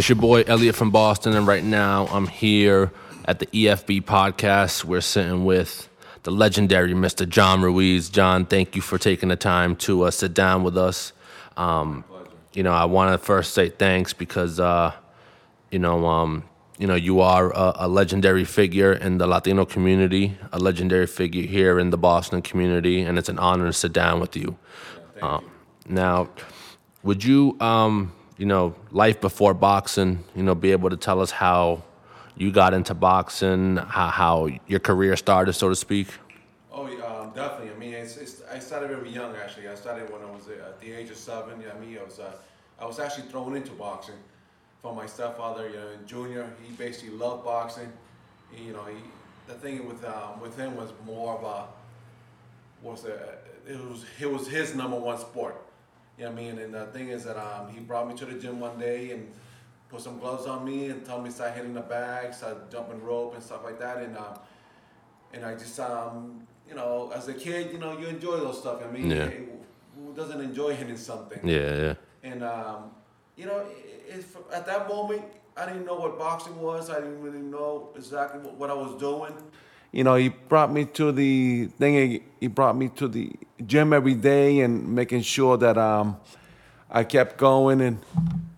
It's your boy Elliot from Boston, and right now I'm here at the EFB podcast. We're sitting with the legendary Mr. John Ruiz. John, thank you for taking the time to uh, sit down with us. Um, you know, I want to first say thanks because, uh, you know, um, you know, you are a, a, legendary figure in the Latino community, a legendary figure here in the Boston community, and it's an honor to sit down with you. Yeah, um, you. Now, would you, um, you know, life before boxing, you know, be able to tell us how you got into boxing, how, how your career started, so to speak? Oh, yeah, um, definitely. I mean, it's, it's, I started very young, actually. I started when I was at the age of seven. Yeah, I mean, I was, uh, I was actually thrown into boxing from my stepfather, you know, in junior. He basically loved boxing. He, you know, he, the thing with um, with him was more of a was a, it was it was his number one sport. You know what I mean? And the thing is that um, he brought me to the gym one day and put some gloves on me and told me to start hitting the bag, start jumping rope and stuff like that. And um, and I just um, you know, as a kid, you know, you enjoy those stuff. I mean, yeah. who doesn't enjoy hitting something? Yeah, yeah. And um, you know, at that moment, I didn't know what boxing was. I didn't really know exactly what, what I was doing. You know, he brought me to the thing. He brought me to the gym every day and making sure that um, I kept going. And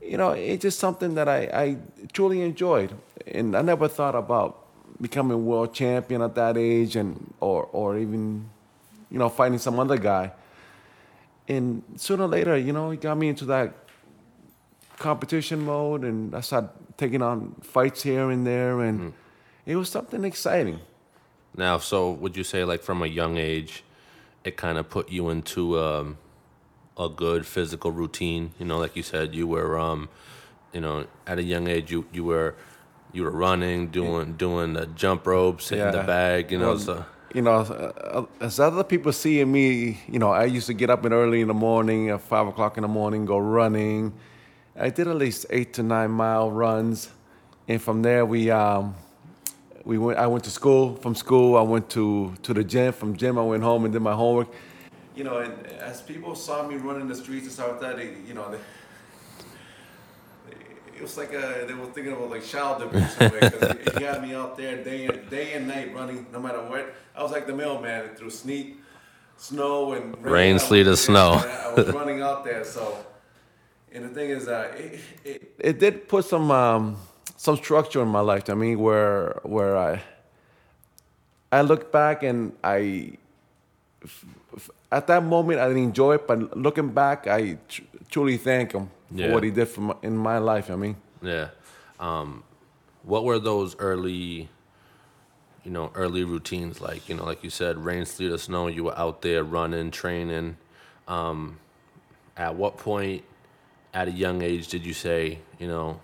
you know, it's just something that I, I truly enjoyed. And I never thought about becoming world champion at that age, and or or even you know fighting some other guy. And sooner or later, you know, he got me into that competition mode, and I started taking on fights here and there, and mm. it was something exciting. Now, so would you say, like from a young age, it kind of put you into um, a good physical routine? You know, like you said, you were, um, you know, at a young age, you you were you were running, doing doing the jump ropes, hitting yeah. the bag. You know, well, so you know, uh, as other people seeing me, you know, I used to get up in early in the morning, at five o'clock in the morning, go running I did at least eight to nine mile runs, and from there we um, we went. I went to school. From school, I went to to the gym. From gym, I went home and did my homework. You know, and as people saw me running the streets and stuff like that, they, you know, they, it was like a, they were thinking about like child abuse. Because he had me out there day and day and night running, no matter what. I was like the mailman through sleet, snow, and rain, rain sleet, or snow. I was running out there, so and the thing is that it, it, it did put some um, some structure in my life. I mean, where where I I look back and I at that moment I didn't enjoy it, but looking back, I tr- truly thank him yeah. for what he did for my, in my life. I mean, yeah. Um, what were those early, you know, early routines like? You know, like you said, rain, sleet, or snow. You were out there running, training. Um, at what point at a young age did you say, you know,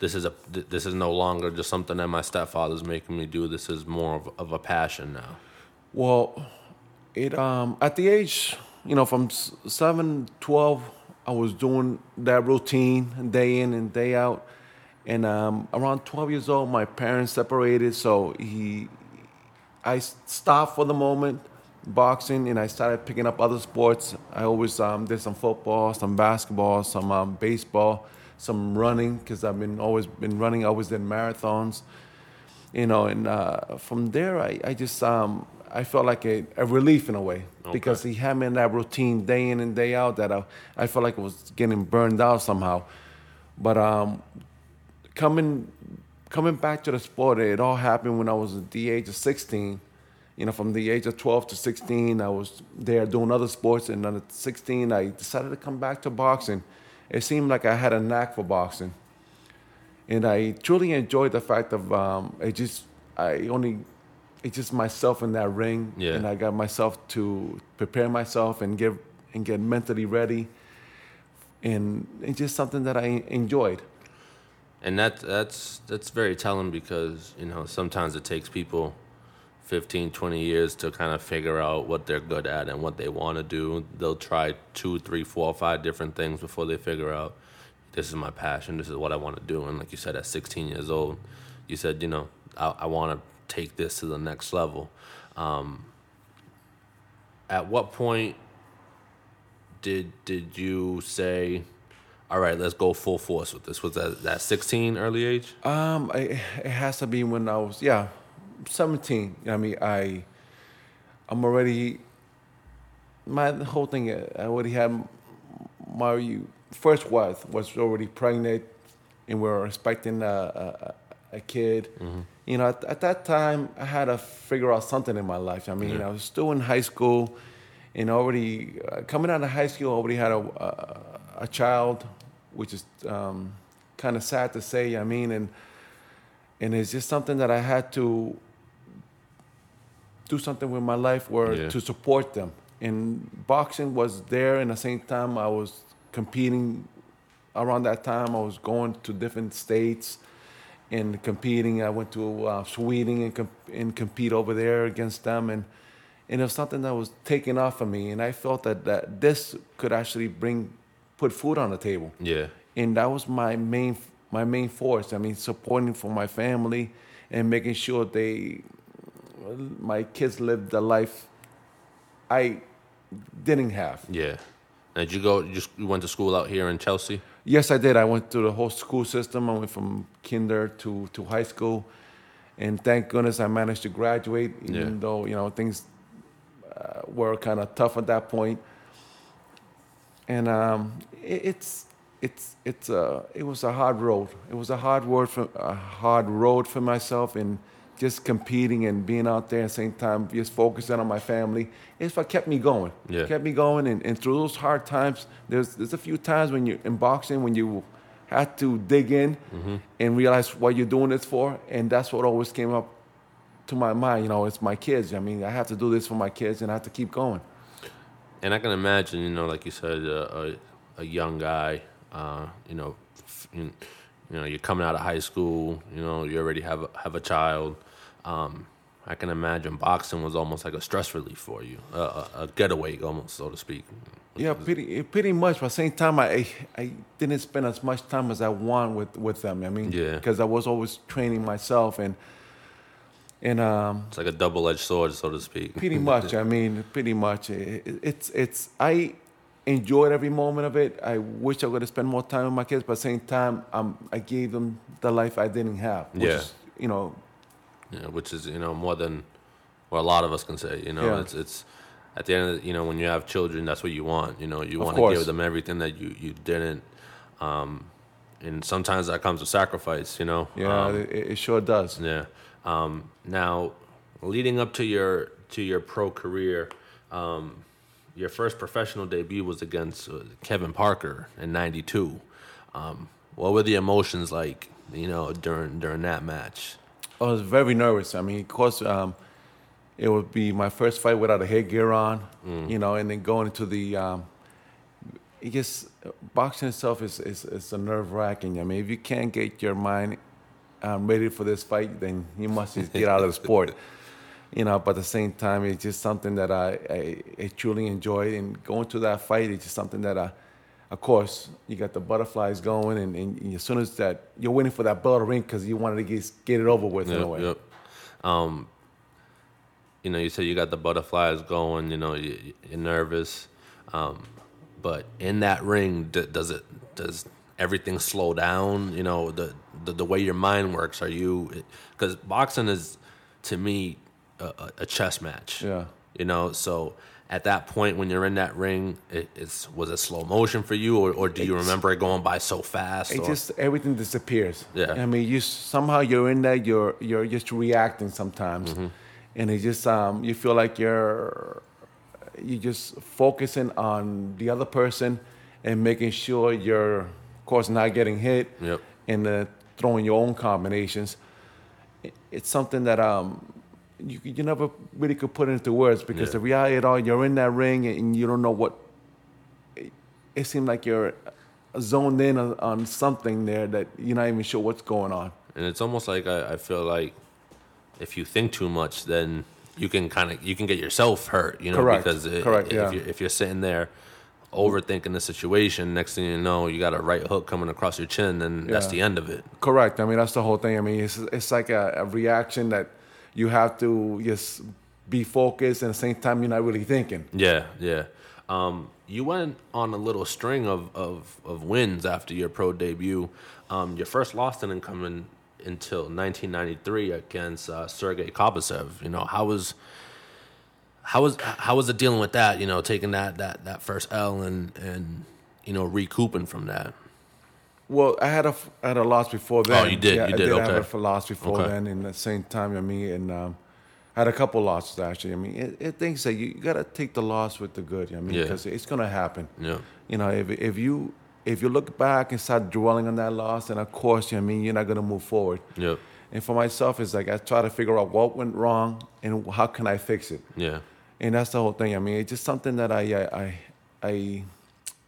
this is a this is no longer just something that my stepfather's making me do. This is more of, of a passion now. Well, it um at the age, you know, from 7, 12, I was doing that routine day in and day out. And um, around 12 years old, my parents separated, so he I stopped for the moment boxing and I started picking up other sports. I always um, did some football, some basketball, some um, baseball, some running because I've been always been running. I always did marathons, you know. And uh, from there, I, I just um, I felt like a, a relief in a way okay. because he had me in that routine day in and day out that I I felt like it was getting burned out somehow. But um, coming coming back to the sport, it all happened when I was at the age of 16 you know, from the age of 12 to 16, I was there doing other sports. And then at 16, I decided to come back to boxing. It seemed like I had a knack for boxing. And I truly enjoyed the fact of um, it just, I only, it's just myself in that ring. Yeah. And I got myself to prepare myself and get, and get mentally ready. And it's just something that I enjoyed. And that, that's, that's very telling because, you know, sometimes it takes people 15, 20 years to kind of figure out what they're good at and what they want to do. They'll try two, three, four, five different things before they figure out this is my passion, this is what I want to do. And like you said, at 16 years old, you said, you know, I, I want to take this to the next level. Um, at what point did did you say, all right, let's go full force with this? Was that that 16 early age? Um, I, it has to be when I was yeah, seventeen. I mean, I, I'm already. My whole thing, uh, I already had my first wife was already pregnant, and we were expecting a a, a kid. You know, at, at that time, I had to figure out something in my life. I mean, I was still in high school, and already uh, coming out of high school, I already had a a, a child, which is um, kind of sad to say. I mean, and and it's just something that I had to do something with my life where Yeah. to support them. And boxing was there, and at the same time, I was competing. Around that time, I was going to different states and competing. I went to uh, Sweden and, comp- and compete over there against them, and and it was something that was taken off of me. And I felt that, that this could actually bring put food on the table Yeah. and that was my main my main force. I mean, supporting for my family and making sure they my kids lived the life I didn't have. Yeah. Did you go? You just you went to school out here in Chelsea? Yes, I did. I went through the whole school system. I went from kinder to, to high school, and thank goodness I managed to graduate, even Yeah. though you know things uh, were kind of tough at that point. And um, it, it's it's it's uh, it was a hard road. It was a hard road for a hard road for myself, and just competing and being out there at the same time, just focusing on my family. It's what kept me going. Yeah. Kept me going, and, and through those hard times, there's there's a few times when you're in boxing when you had to dig in and realize what you're doing this for, and that's what always came up to my mind. You know, it's my kids. I mean, I have to do this for my kids, and I have to keep going. And I can imagine, you know, like you said, uh, a, a young guy, uh, you know, f- you, know, you're coming out of high school, you know, you already have a, have a child. Um, I can imagine boxing was almost like a stress relief for you, a, a, a getaway, almost so to speak. Yeah, pretty pretty much. But the same time, I I didn't spend as much time as I want with with them. I mean, Yeah. because I was always training myself and and um, It's like a double-edged sword, so to speak. pretty much. I mean, pretty much. It, it's it's I enjoyed every moment of it. I wish I would have spent more time with my kids, but at the same time, um, I gave them the life I didn't have. Which Yeah. Is, you know, Yeah, which is you know more than what a lot of us can say. You know, Yeah. it's it's at the end of the, you know when you have children, that's what you want. You know, you want to give them everything that you you didn't. Um, and sometimes that comes with sacrifice. You know. yeah, Um, it, it sure does. yeah. Um, now, leading up to your to your pro career, um, your first professional debut was against uh, Kevin Parker in '92. Um, what were the emotions like? You know, during during that match. I was very nervous. I mean, of course, um, it would be my first fight without a headgear on, you know, and then going into the, um, it just boxing itself is is, is a nerve wracking. I mean, if you can't get your mind um, ready for this fight, then you must just get out of the sport. You know, but at the same time, it's just something that I, I, I truly enjoyed. And going to that fight, it's just something that I, of course, you got the butterflies going, and, and as soon as that, you're waiting for that bell to ring because you wanted to get, get it over with in a way. yep. Um, you know, you said you got the butterflies going. You know, you, you're nervous, um, but in that ring, d- does it does everything slow down? You know, the the, the way your mind works. Are you because boxing is to me a, a- chess match. Yeah. You know, so at that point when you're in that ring, it, it's was it slow motion for you, or, or do you It's- remember it going by so fast? It or- just everything disappears. Yeah. I mean, you somehow you're in there. You're you're just reacting sometimes, Mm-hmm. and it just um you feel like you're you just focusing on the other person and making sure you're of course not getting hit. Yep. And uh, throwing your own combinations. It- It's something that um you you never really could put it into words because Yeah. the reality it all you're in that ring and you don't know what it seemed like you're zoned in on, on something there that you're not even sure what's going on. and it's almost like I, I feel like if you think too much, then you can kind of you can get yourself hurt, you know, Correct. because it, Correct, if, yeah. you're, if you're sitting there overthinking the situation, next thing you know, you got a right hook coming across your chin, and that's the end of it. Correct. I mean, that's the whole thing. I mean, it's it's like a, a reaction that you have to just be focused, and at the same time, you're not really thinking. Yeah, yeah. Um, you went on a little string of, of, of wins after your pro debut. Um, your first loss didn't come in until 1993 against uh, Sergey Kobozev. You know, how was how was how was it dealing with that? You know, taking that that that first L and and you know recouping from that. Well, I had a I had a loss before then. Oh, you did? Yeah, You I did? did Okay. have a loss before Okay. then. In the same time, I mean, and um, I had a couple losses actually. I mean, it, it things that you, you gotta take the loss with the good. I mean, Yeah. because it's gonna happen. Yeah. You know, if if you if you look back and start dwelling on that loss, then of course, I mean, you're not gonna move forward. Yep. And for myself, it's like I try to figure out what went wrong and how can I fix it. Yeah. And that's the whole thing. I mean, it's just something that I I I I,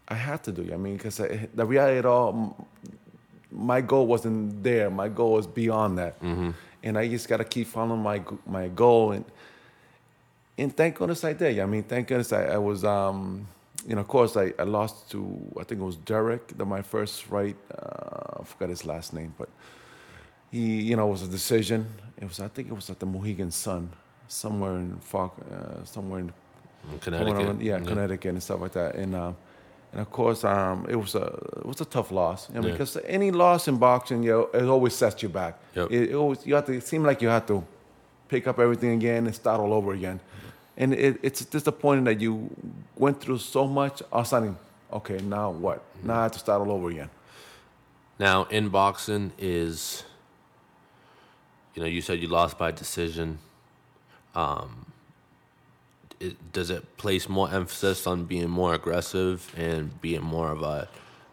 I had to do. I mean, because the reality it all, my goal wasn't there. My goal was beyond that, and I just got to keep following my my goal. And and thank goodness I did. I mean, thank goodness I, I was. Um, you know, of course, I, I lost to I think it was Derek, the, my first fight. Uh, I forgot his last name, but he, you know, it was a decision. It was I think it was at the Mohegan Sun, somewhere in Falk, uh, somewhere in Connecticut. Connecticut. Yeah, Connecticut and stuff like that. And uh, and of course, um, it was a it was a tough loss. I mean, Yeah. because any loss in boxing, you know, it always sets you back. Yep. It, it always you have to. It seemed like you had to pick up everything again and start all over again. And it, it's disappointing that you went through so much. All of a sudden, okay, now what? Now I have to start all over again. Now, in boxing is, you know, you said you lost by decision. Um, it, does it place more emphasis on being more aggressive and being more of a,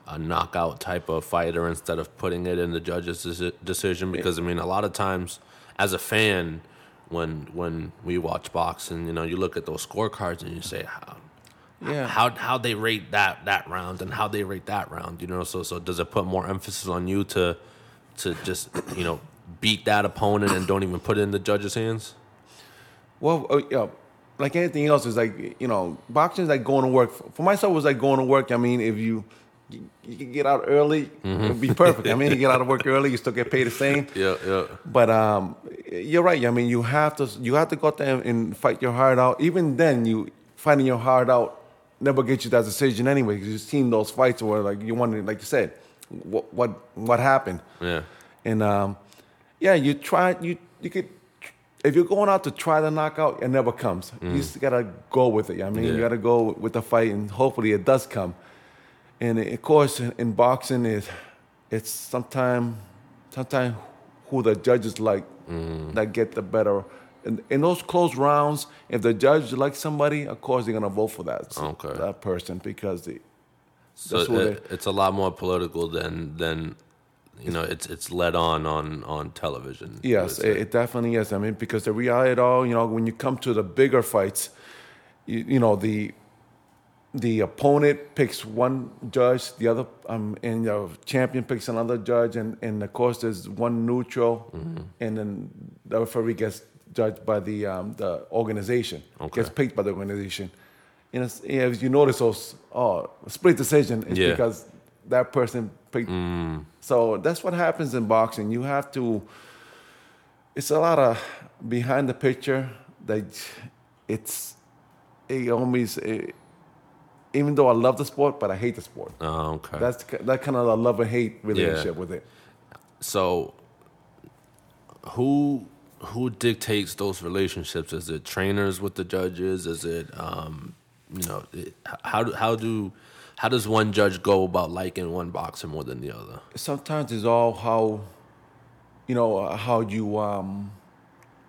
a knockout type of fighter instead of putting it in the judge's deci- decision? Because I mean, a lot of times, as a fan, when when we watch boxing, you know, you look at those scorecards and you say, how, Yeah. how how they rate that that round and how they rate that round you know so so does it put more emphasis on you to to just you know beat that opponent and don't even put it in the judge's hands Well, uh, yeah, like anything else, is like you know, boxing is like going to work. For myself, it was like going to work. I mean, if you you, get out early, it'd be perfect. I mean, you get out of work early, you still get paid the same. yeah yeah But um, you're right. I mean, you have to you have to go out there and fight your heart out. Even then, you fighting your heart out never gets you that decision anyway. Because you've seen those fights where like you wanted like you said, what what what happened. yeah And um, yeah, you try you you could if you're going out to try the knockout, it never comes. You mm. just gotta go with it. I mean, Yeah. you gotta go with the fight, and hopefully it does come. And of course, in, in boxing, it it's sometimes sometimes who the judges like mm. that get the better. In, in those close rounds, if the judge likes somebody, of course they're gonna vote for that Okay. that person because they, so it, it's a lot more political than than you know it's it's led on on on television Yes, it, it definitely is. I mean, because the reality it all, you know, when you come to the bigger fights, you, you know, the the opponent picks one judge, the other, um, and the champion picks another judge, and, and of course there's one neutral, and then the referee gets judged by the um, the organization, Okay. gets picked by the organization. And it's, if you notice those, oh, split decision is Yeah. because that person picked. So that's what happens in boxing. You have to. It's a lot of behind the picture. That it's it always. It, even though I love the sport, but I hate the sport. oh, okay That's that kind of a love and hate relationship with it. So, who who dictates those relationships? Is it trainers with the judges? Is it um, you know it, how do how do how does one judge go about liking one boxer more than the other? Sometimes it's all how, you know, uh, how you um,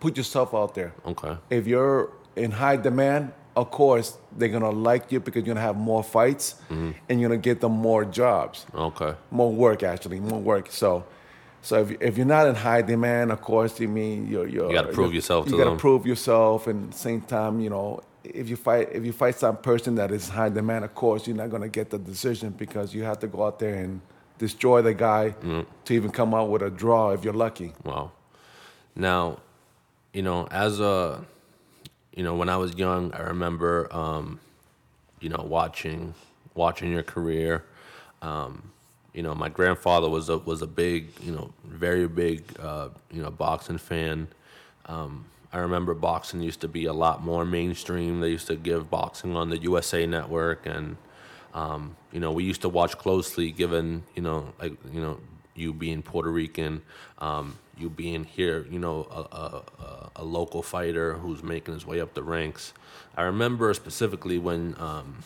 put yourself out there. Okay. if you're in high demand, of course they're gonna like you because you're gonna have more fights and you're gonna get them more jobs, Okay. more work actually, more work. So, so if, if you're not in high demand, of course, you mean you're, you're You gotta prove you're- yourself You gotta them. prove yourself, and the same time, you know, if you fight if you fight some person that is high demand, of course, you're not gonna get the decision because you have to go out there and destroy the guy to even come out with a draw if you're lucky. Wow. Now, you know, as a, you know, when I was young, I remember, um, you know, watching watching your career. Um, you know, my grandfather was a was a big, you know, very big, uh, you know, boxing fan. Um, I remember boxing used to be a lot more mainstream. They used to give boxing on the USA Network, and um, you know, we used to watch closely. Given you know, like you know, you being Puerto Rican, um, you being here, you know, a, a, a, local fighter who's making his way up the ranks. I remember specifically when um,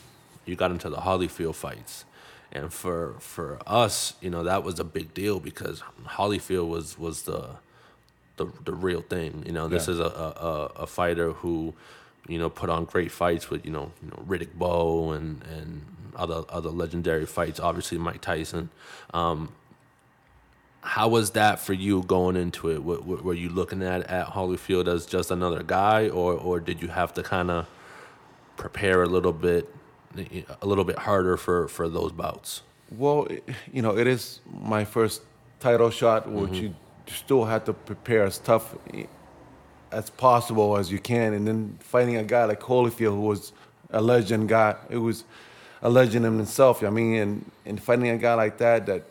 you got into the Holyfield fights. And for for us, you know, that was a big deal because Holyfield was was the the the real thing. You know, this yeah. is a, a a fighter who, you know, put on great fights with you know you know Riddick Bowe and and other other legendary fights. Obviously, Mike Tyson. Um, how was that for you going into it? Were, were you looking at at Holyfield as just another guy, or or did you have to kind of prepare a little bit, a little bit harder for for those bouts? Well, you know, it is my first title shot, which mm-hmm. you still have to prepare as tough as possible as you can, and then fighting a guy like Holyfield, who was a legend guy, it was a legend in himself. I mean, and and fighting a guy like that that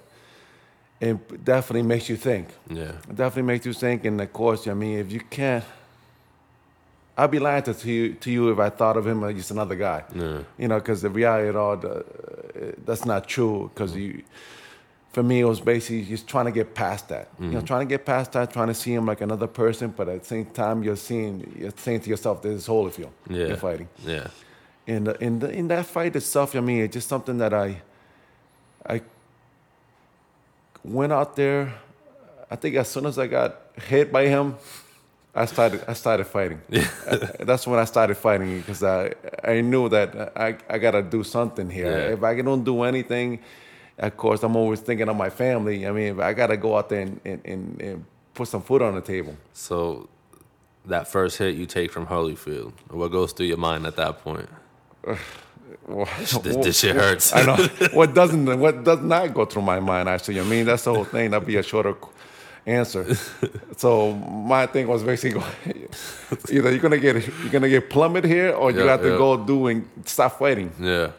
it definitely makes you think. Yeah. It definitely makes you think. And of course, I mean, if you can't, I'd be lying to you, to you if I thought of him as just another guy. Yeah. You know, because the reality of it all, the, that's not true. Because you, for me, it was basically just trying to get past that. Mm-hmm. You know, mm-hmm. trying to get past that, trying to see him like another person, but at the same time, you're seeing, you're saying to yourself, "This is Holyfield." Yeah. You're fighting. Yeah. And in the, in that fight itself, I mean, it's just something that I, I went out there. I think as soon as I got hit by him, I started I started fighting. That's when I started fighting because I I knew that I I gotta do something here. Yeah. If I don't do anything, of course I'm always thinking of my family. I mean, I gotta go out there and, and, and, and put some food on the table. So, that first hit you take from Holyfield, what goes through your mind at that point? this, this, shit hurts. I know what doesn't what does not go through my mind actually. I mean that's the whole thing. That'd be a shorter answer. so my thing was basically either you're gonna get you're gonna get plummeted here or you yeah, have to yeah. go do and stop fighting. Yeah.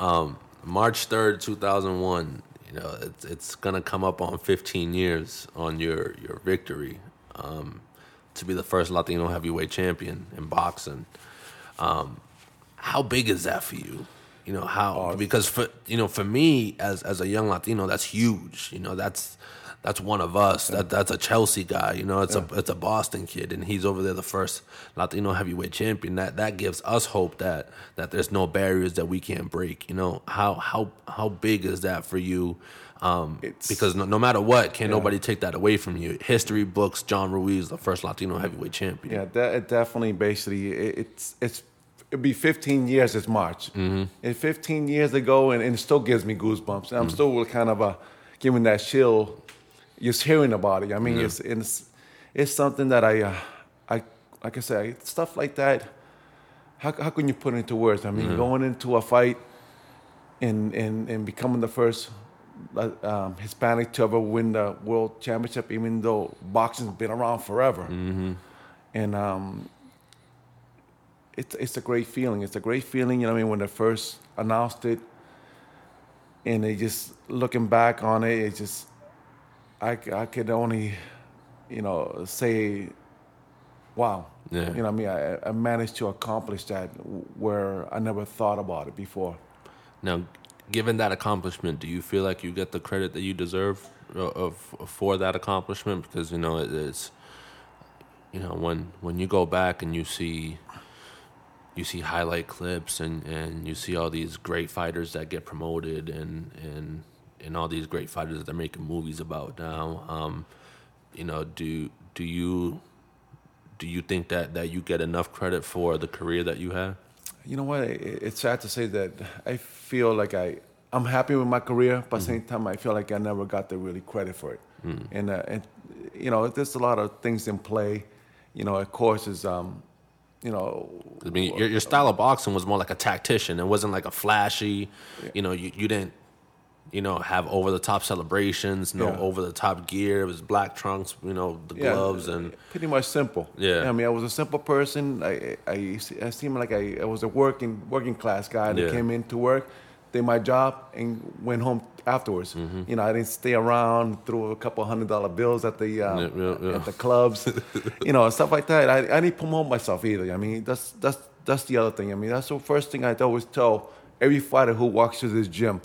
Um, March third, two thousand one. You know, it's it's gonna come up on 15 years on your your victory um, to be the first Latino heavyweight champion in boxing. Um, how big is that for you? You know how because for you know for me as as a young Latino, that's huge. You know that's that's one of us. That that's a Chelsea guy. You know, it's yeah. a it's a Boston kid, and he's over there the first Latino heavyweight champion. That that gives us hope that that there's no barriers that we can't break. You know, how how how big is that for you? Um, because no, no, matter what, can yeah. nobody take that away from you. History books, John Ruiz, the first Latino heavyweight champion. Yeah, that it definitely basically it's it's it'll be 15 years this March. Mm-hmm. And 15 years ago, and, and, it still gives me goosebumps. And I'm mm-hmm. still kind of a, giving that chill just hearing about it. I mean, it's, it's, it's something that I, uh, I like I said, stuff like that. How, how can you put it into words? I mean, mm-hmm. going into a fight and, and, and becoming the first uh, um, Hispanic to ever win the world championship, even though boxing's been around forever. Mm-hmm. And um, it's it's a great feeling. It's a great feeling, you know. I mean, when they first announced it, and they just looking back on it, it's just I I could only, you know, say, wow. Yeah. You know, I mean, I, I managed to accomplish that where I never thought about it before. Now, given that accomplishment, do you feel like you get the credit that you deserve uh, of, of for that accomplishment? Because you know it's, you know, when when you go back and you see you see highlight clips and, and you see all these great fighters that get promoted and and and all these great fighters that they're making movies about now. Um, you know, do do you do you think that, that you get enough credit for the career that you have? You know what? It's sad to say that I feel like I I'm happy with my career, but at the same mm-hmm. time I feel like I never got the really credit for it. Mm. And uh, and you know, there's a lot of things in play. You know, of course, is um, you know. I mean, your, your style of boxing was more like a tactician. It wasn't like a flashy. Yeah. You know, you, you didn't, you know, have over the top celebrations, no yeah. over the top gear. It was black trunks, you know, the yeah, gloves and uh, pretty much simple. Yeah. I mean, I was a simple person. I I, I seemed like I, I was a working working class guy that came in to work. did my job, and went home afterwards. Mm-hmm. You know, I didn't stay around, threw a couple hundred dollar bills at the uh, Yeah, yeah, yeah. at the clubs, you know, stuff like that. I, I didn't promote myself either. I mean, that's that's that's the other thing. I mean, that's the first thing I always tell every fighter who walks to this gym,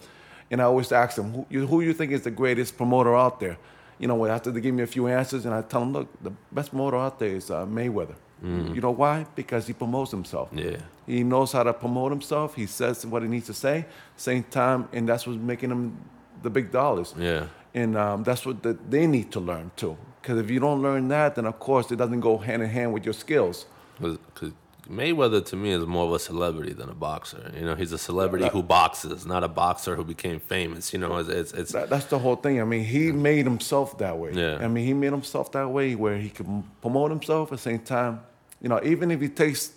and I always ask them, who you, who you think is the greatest promoter out there? You know, after they give me a few answers, and I tell them, look, the best promoter out there is uh, Mayweather. You know why? Because he promotes himself. Yeah. He knows how to promote himself. He says what he needs to say, same time, and that's what's making him the big dollars. Yeah. And um, that's what the, they need to learn too. Because if you don't learn that, then of course it doesn't go hand in hand with your skills. Because Mayweather to me is more of a celebrity than a boxer. You know, he's a celebrity who boxes, not a boxer who became famous. You know, it's it's, it's That, that's the whole thing. I mean, he made himself that way. Yeah. I mean, he made himself that way where he can promote himself at the same time. You know, even if he takes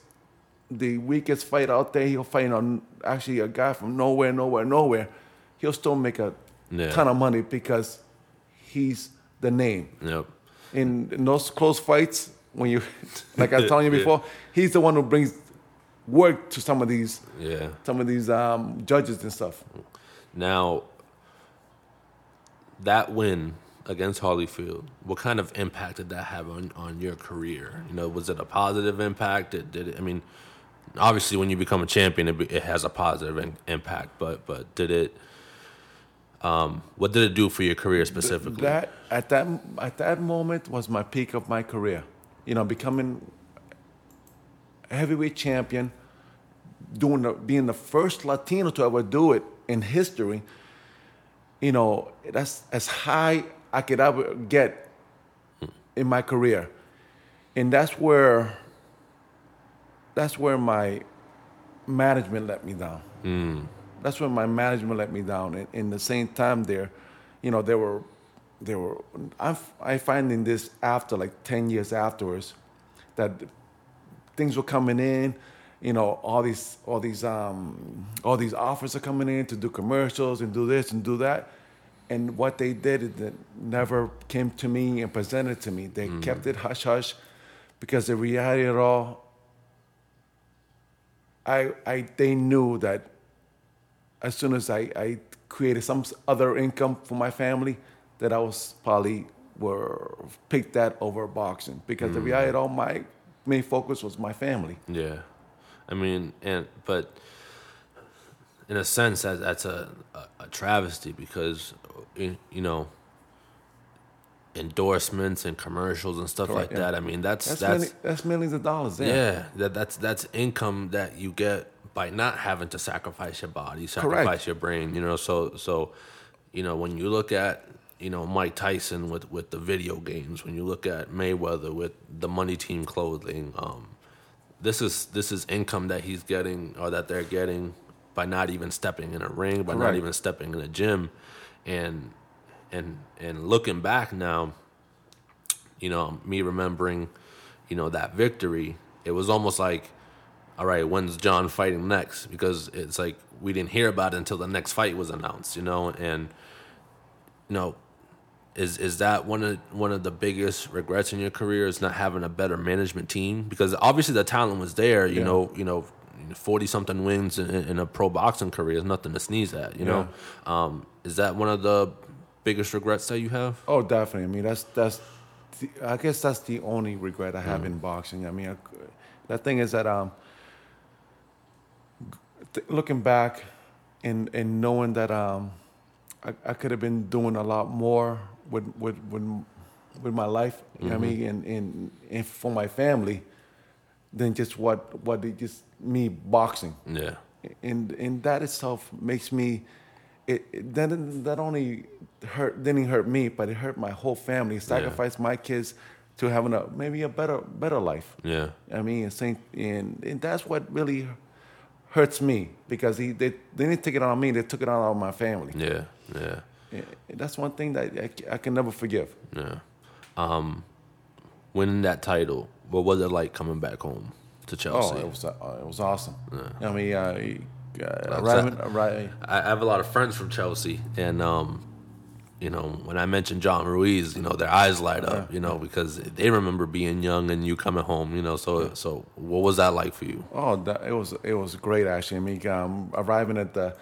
the weakest fight out there, he'll fight on actually a guy from nowhere, nowhere, nowhere. He'll still make a Yeah. ton of money because he's the name. yep. in, in those close fights, when you, like I was telling you before, he's the one who brings work to some of these, Yeah. some of these um, judges and stuff. Now, that win against Holyfield, what kind of impact did that have on, on your career? You know, was it a positive impact? Did, did it, I mean, obviously, when you become a champion, it, it has a positive in, impact. But but did it? Um, what did it do for your career specifically? That at that at that moment was my peak of my career. You know, becoming a heavyweight champion, doing the, being the first Latino to ever do it in history. You know, that's as high I could ever get in my career, and that's where that's where my management let me down. Hmm. That's when my management let me down. And in the same time, there, you know, there were, there were. I I find in this after like ten years afterwards, that things were coming in. You know, all these all these um, all these offers are coming in to do commercials and do this and do that. And what they did is that never came to me and presented to me. They kept it hush hush, because the reality of all, I, I they knew that as soon as I, I created some other income for my family, that I was probably were pick that over boxing because the mm. reality all my main focus was my family. Yeah, I mean, and but in a sense, that that's a, a, a travesty because you know endorsements and commercials and stuff Correct, like yeah. that. I mean, that's That's that's, million, that's millions of dollars there. yeah, that that's that's income that you get by not having to sacrifice your body, sacrifice your brain. You know, so so you know when you look at you know Mike Tyson with with the video games, when you look at Mayweather with the Money Team clothing, um, this is this is income that he's getting or that they're getting by not even stepping in a ring, by not even stepping in a gym, and and and looking back now, you know, me remembering, you know, that victory, it was almost like, all right, when's John fighting next? Because it's like we didn't hear about it until the next fight was announced, you know, and you know, is is that one of one of the biggest regrets in your career is not having a better management team? Because obviously the talent was there, you Yeah. know, you know, forty something wins in, in a pro boxing career is nothing to sneeze at, you know. Um, is that one of the biggest regrets that you have? Oh, definitely. I mean, that's that's. The, I guess that's the only regret I have in boxing. I mean, I, the thing is that um, th- looking back, and and knowing that um, I, I could have been doing a lot more with with with, with my life. you know what I mean, mm-hmm. and, and and for my family, than just what what they just me boxing Yeah. and and that itself makes me it, it that that only hurt didn't hurt me but it hurt my whole family sacrificed my kids to having a maybe a better better life Yeah. i mean and, saying, and and that's what really hurts me because he they, they didn't take it on me they took it on on my family Yeah. Yeah. That's one thing that I, I can never forgive Yeah. Um, winning that title, what was it like coming back home to Chelsea? oh it was uh, it was awesome i mean uh, he- uh, arriving, that- arriving, I I have a lot of friends from Chelsea, and um, you know, when I mention John Ruiz, you know, their eyes light up, you know, because they remember being young and you coming home, you know. So, so what was that like for you? Oh, that, it was it was great actually. I mean, um, arriving at the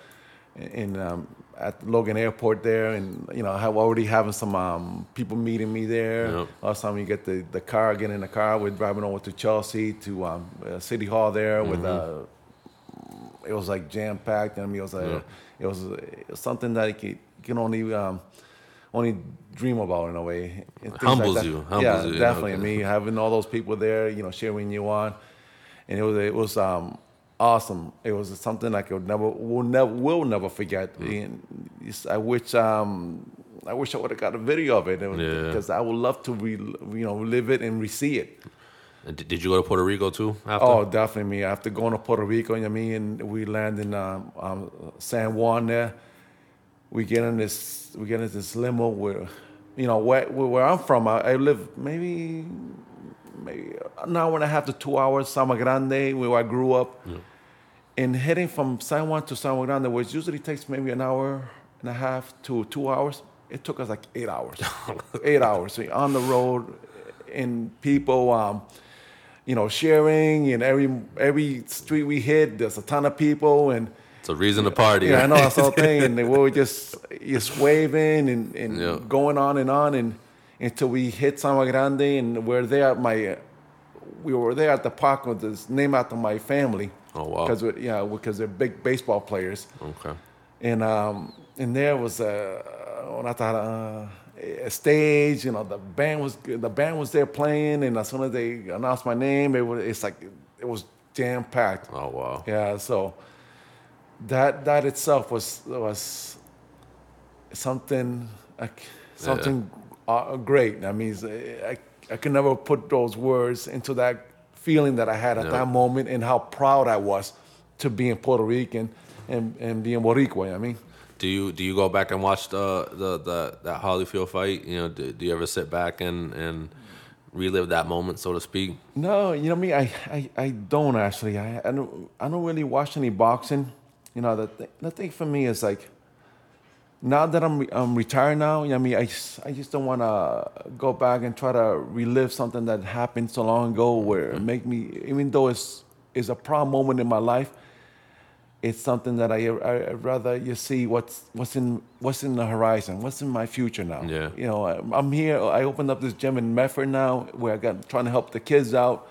in um, at Logan Airport there, and you know, I have already having some um, people meeting me there. Yep. Last time you get the, the car, get in the car, we're driving over to Chelsea to um, uh, City Hall there with uh, it was like jam packed. I mean, it was a, Yeah. it was it was something that you can, you can only um, only dream about in a way. Humbles that. you, humbles yeah, you, definitely. okay. I mean, having all those people there, you know, cheering you on, and it was it was um, awesome. It was something I could never will never will never forget. Mm. I wish um, I wish I would have got a video of it was- Yeah. because I would love to re, you know live it and re-see it. And Did you go to Puerto Rico too? After? Oh, definitely me. After going to Puerto Rico, you know mean, and we land in um, um, San Juan there. We get in this, we get in this limo where, you know, where where, I'm from. I, I live maybe maybe an hour and a half to two hours, Sabana Grande, where I grew up. And heading from San Juan to San Juan Grande, which usually takes maybe an hour and a half to two hours, it took us like eight hours. eight hours on the road, and people, um, you know, sharing, and every every street we hit, there's a ton of people, and It's a reason to party. yeah, I know that's the whole thing, and we were just just waving and, and Yeah. going on and on, and until we hit Sabana Grande, and we're there at my, we were there at the park with this name after my family. Oh, wow. Because yeah, because they're big baseball players, Okay. and um, and there was a when I thought uh, a stage, you know, the band was the band was there playing, and as soon as they announced my name, it was it's like it was jam packed. Oh wow. Yeah, so that that itself was was something like something uh, great. I mean, I I can never put those words into that feeling that I had at Yeah. that moment and how proud I was to be being Puerto Rican and and being Boricua. I mean, Do you do you go back and watch the the, the that Holyfield fight? You know, do, do you ever sit back and and relive that moment, so to speak? No, you know me. I, I, I don't actually. I, I don't I don't really watch any boxing. You know the th- the thing for me is like. Now that I'm I'm retired now, I mean, I just, I just don't want to go back and try to relive something that happened so long ago, where it mm-hmm. make me, even though it's it's a proud moment in my life, it's something that I I I'd rather you see what's what's in what's in the horizon, what's in my future now. Yeah. You know, I'm- here. I opened up this gym in Medford now, where I got trying to help the kids out.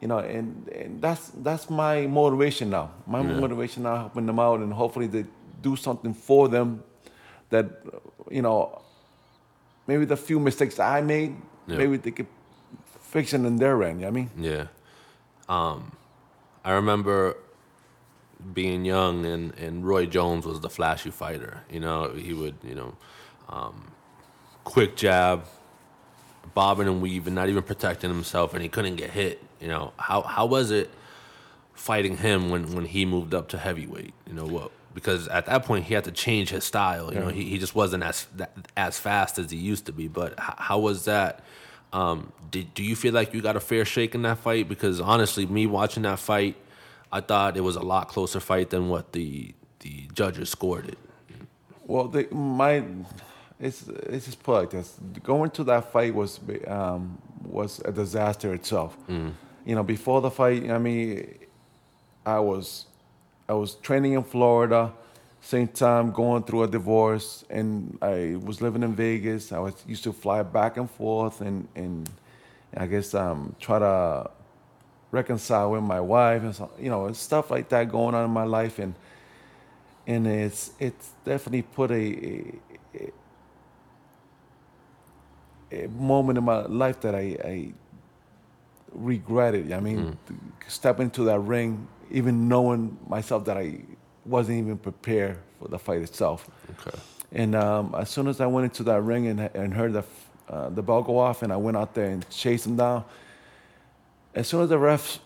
You know, and, and that's that's my motivation now. My motivation now, helping them out, and hopefully they do something for them that you know maybe the few mistakes I made, Yeah. maybe they could fix it in their end. You know what I mean? Yeah. Um, I remember being young and, and Roy Jones was the flashy fighter. You know, he would, you know, um, quick jab, bobbing and weaving, not even protecting himself, and he couldn't get hit. You know, how how was it fighting him when, when he moved up to heavyweight? You know what? Because at that point he had to change his style. You know, he, he just wasn't as as fast as he used to be. But how, how was that? Um, did, do you feel like you got a fair shake in that fight? Because honestly, me watching that fight, I thought it was a lot closer fight than what the the judges scored it. Well, the, my it's it's just put like this. Going to that fight was um, was a disaster itself. You know, before the fight, I mean, I was I was training in Florida, same time going through a divorce, and I was living in Vegas. I was used to fly back and forth, and and I guess um, try to reconcile with my wife and so, you know stuff like that going on in my life, and and it's it's definitely put a, a, a moment in my life that I, I regretted. I mean, to step into that ring, even knowing myself that I wasn't even prepared for the fight itself. Okay. And um, as soon as I went into that ring and, and heard the uh, the bell go off, and I went out there and chased him down. As soon as the refs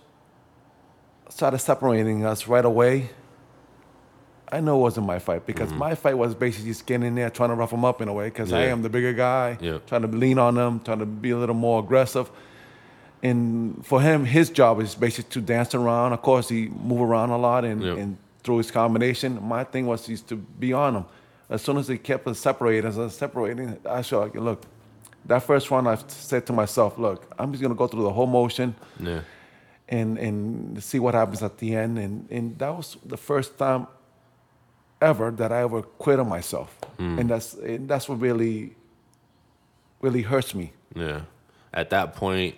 started separating us right away, I know it wasn't my fight because my fight was basically just getting in there trying to rough him up in a way because I am the bigger guy, Yeah. trying to lean on him, trying to be a little more aggressive. And for him, his job is basically to dance around. Of course, he move around a lot and, Yeah. and through his combination. My thing was just to be on him. As soon as he kept us separated, as I was separating, I showed like, look, that first one, I said to myself, look, I'm just gonna go through the whole motion Yeah. and and see what happens at the end. And and that was the first time ever that I ever quit on myself, hmm. and that's and that's what really really hurts me. Yeah. At that point,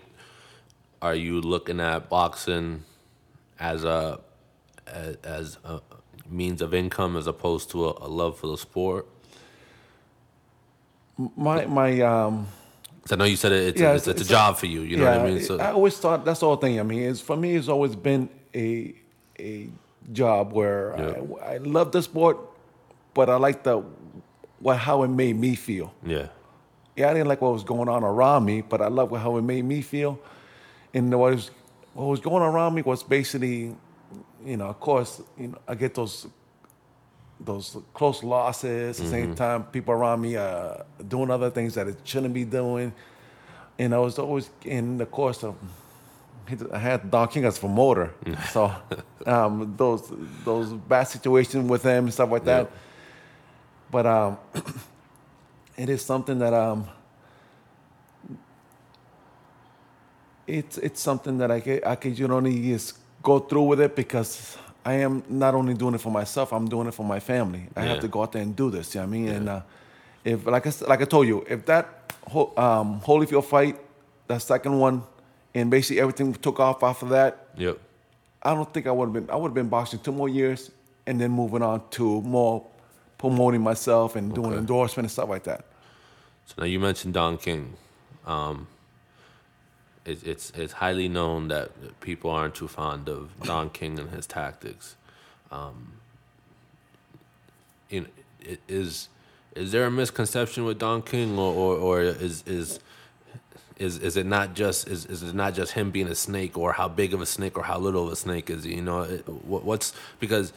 are you looking at boxing as a as, as a means of income as opposed to a, a love for the sport? My my um I know you said it, it's, Yeah, a, it's, it's- it's a job for you. You know what I mean? So I always thought that's the whole thing. I mean, it's for me. It's always been a a job where Yeah. I, I love the sport, but I like the what how it made me feel. yeah, Yeah, I didn't like what was going on around me, but I love how it made me feel. And what was what was going around me was basically, you know, of course, you know, I get those those close losses. At the same time, people around me uh, doing other things that it shouldn't be doing. And I was always in the course of. I had Don King as promoter, so um, those those bad situations with him and stuff like that. Yeah. But um, it is something that um, it's it's something that I could, I could you know just go through with it because I am not only doing it for myself, I'm doing it for my family. I Yeah. have to go out there and do this. You know what I mean? And uh, if like I like I told you, if that um, Holyfield fight, that second one, and basically everything took off after that, yep, I don't think I would have been. I would have been boxing two more years, and then moving on to more promoting myself and doing Okay. endorsement and stuff like that. So now you mentioned Don King. Um, it, it's it's highly known that people aren't too fond of Don King and his tactics. Um, you know, is is there a misconception with Don King, or, or, or is is is is it not just is, is it not just him being a snake, or how big of a snake, or how little of a snake is he? You know, it, what, what's because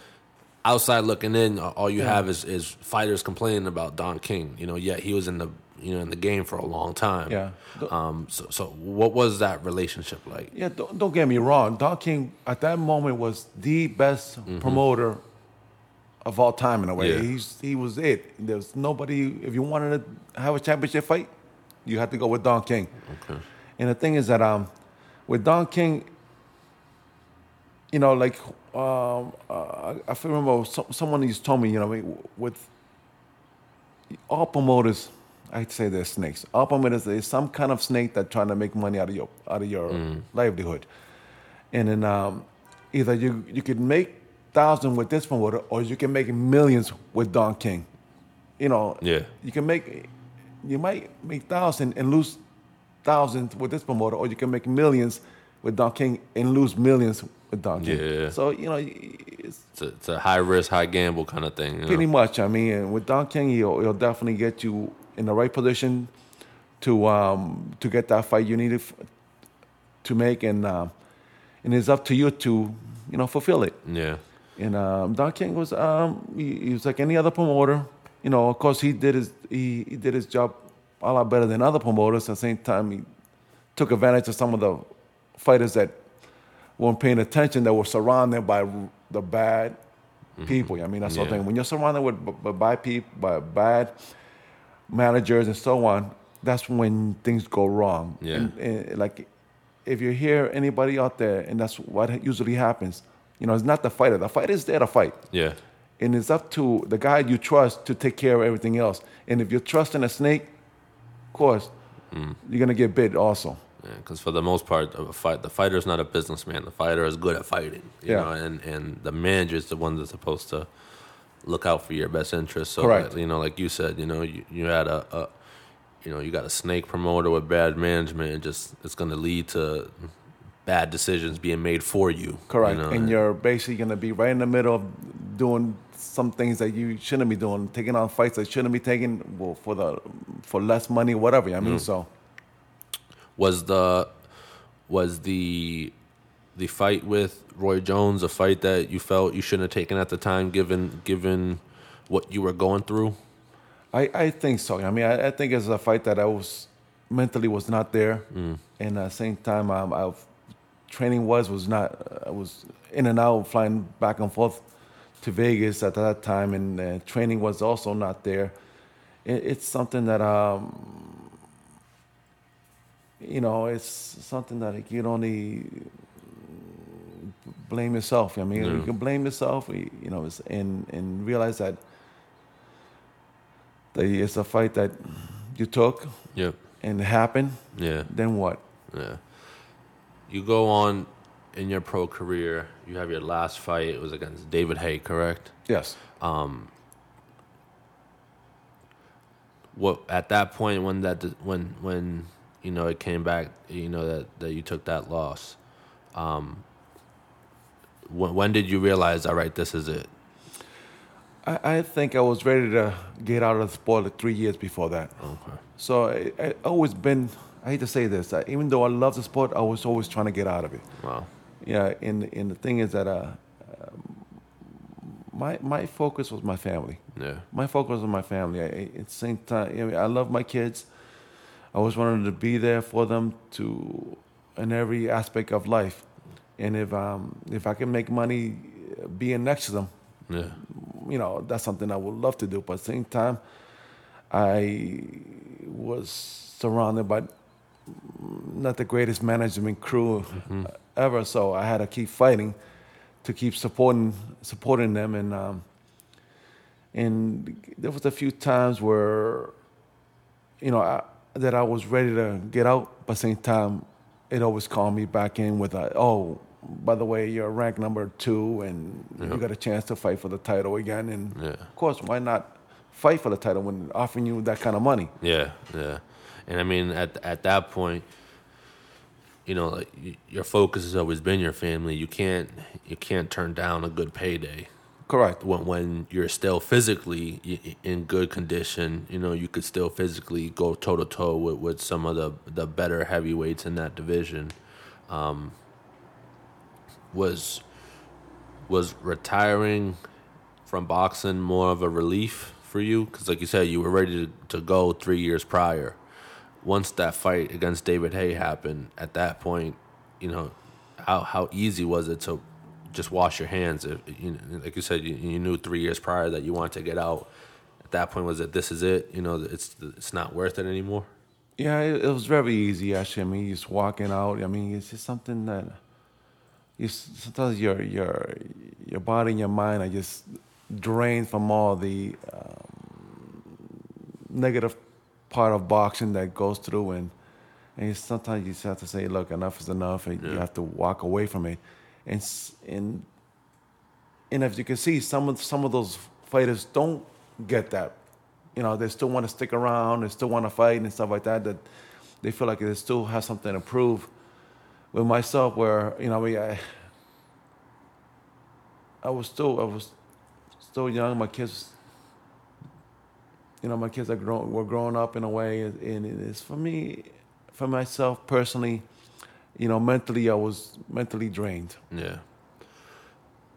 outside looking in, all you have is, is fighters complaining about Don King. You know, yet he was in the you know in the game for a long time. Yeah. Um. So so what was that relationship like? Yeah, don't, don't get me wrong. Don King at that moment was the best promoter of all time in a way. Yeah. He's he was it. There's nobody. If you wanted to have a championship fight, you had to go with Don King. Okay. And the thing is that um, with Don King, you know, like um, uh, I, remember some, someone used told me, you know, with all promoters, I'd say they're snakes. All promoters is some kind of snake that trying to make money out of your out of your livelihood, and then um, either you you could make thousand with this promoter, or you can make millions with Don King. You know, Yeah. you can make you might make thousand and lose thousands with this promoter, or you can make millions with Don King and lose millions with Don King. Yeah. So you know, it's It's a, it's a high risk, high gamble kind of thing. You know? pretty much. I mean, with Don King, he'll, he'll definitely get you in the right position to um, to get that fight you needed f- to make, and um, and it's up to you to you know fulfill it. Yeah. And um, Don King was um, he, he was like any other promoter. You know, of course, he did his he, he did his job a lot better than other promoters. At the same time, he took advantage of some of the fighters that weren't paying attention, that were surrounded by the bad people. I mean, that's the Yeah. whole thing. When you're surrounded with b- b- bad people, by bad managers and so on, that's when things go wrong. Yeah. And, and, like, if you hear anybody out there, and that's what usually happens, you know, it's not the fighter. The fighter is there to fight. Yeah. And it's up to the guy you trust to take care of everything else. And if you're trusting a snake, of course, Mm. you're gonna get bit also. Because for the most part, a fight, the fighter's not a businessman. The fighter is good at fighting. You Yeah. know, and and the manager is the one that's supposed to look out for your best interest. So, Correct. that, you know, like you said, you know, you, you had a, a, you know, you got a snake promoter with bad management. It just it's going to lead to bad decisions being made for you. Correct. You know, and you're basically gonna be right in the middle of doing some things that you shouldn't be doing, taking on fights that shouldn't be taken well, for the for less money, whatever. I mean, Mm. so was the was the the fight with Roy Jones a fight that you felt you shouldn't have taken at the time, given given what you were going through? I, I think so. I mean, I, I think it's a fight that I was mentally was not there, Mm. and at the same time, um, I training was was not. I was in and out, flying back and forth to Vegas at that time, and uh, training was also not there. It, it's something that um, you know, it's something that you can only blame yourself. I mean, you can blame yourself, you know, and and realize that that it's a fight that you took Yep. and it happened. Yeah. Then what? Yeah. You go on in your pro career. You have your last fight. It was against David Haye, correct? Yes. Um. What at that point when that when when you know it came back, you know that that you took that loss. Um, when, when did you realize, all right, this is it? I, I think I was ready to get out of the sport three years before that. Okay. So I, I always been. I hate to say this. uh, Even though I love the sport, I was always trying to get out of it. Wow. Yeah, and and the thing is that uh, um, my my focus was my family. Yeah. My focus was my family. I, I- at the same time, I, mean, I love my kids. I always wanted to be there for them to in every aspect of life. And if um if I can make money uh, being next to them, Yeah. you know, that's something I would love to do. But at the same time, I was surrounded by not the greatest management crew ever, so I had to keep fighting to keep supporting supporting them. And um, and there was a few times where, you know, I, that I was ready to get out, but at the same time, it always called me back in with a, oh, by the way, you're ranked number two, and you got a chance to fight for the title again. And Yeah. of course, why not fight for the title when offering you that kind of money? Yeah, yeah, and I mean at at that point, you know, like your focus has always been your family. You can't you can't turn down a good payday Correct. when when you're still physically in good condition. You know, you could still physically go toe to toe with with some of the the better heavyweights in that division. Um, was was retiring from boxing more of a relief for you? Because, like you said, you were ready to, to go three years prior. Once that fight against David Haye happened, at that point, you know, how how easy was it to just wash your hands? If, you know, like you said, you, you knew three years prior that you wanted to get out. At that point, was it this is it? You know, it's it's not worth it anymore. Yeah, it, it was very easy actually. I mean, just walking out. I mean, it's just something that you sometimes your your your body and your mind are just drained from all the um, negative part of boxing that goes through, and and sometimes you just have to say, look, enough is enough, and you have to walk away from it, and and and as you can see, some of some of those fighters don't get that. You know, they still want to stick around, they still want to fight and stuff like that. That they feel like they still have something to prove. With myself, where you know, I, I, I was still, I was still young. My kids, you know, my kids are grown, were growing up in a way, and it is for me, for myself personally, you know, mentally, I was mentally drained. Yeah.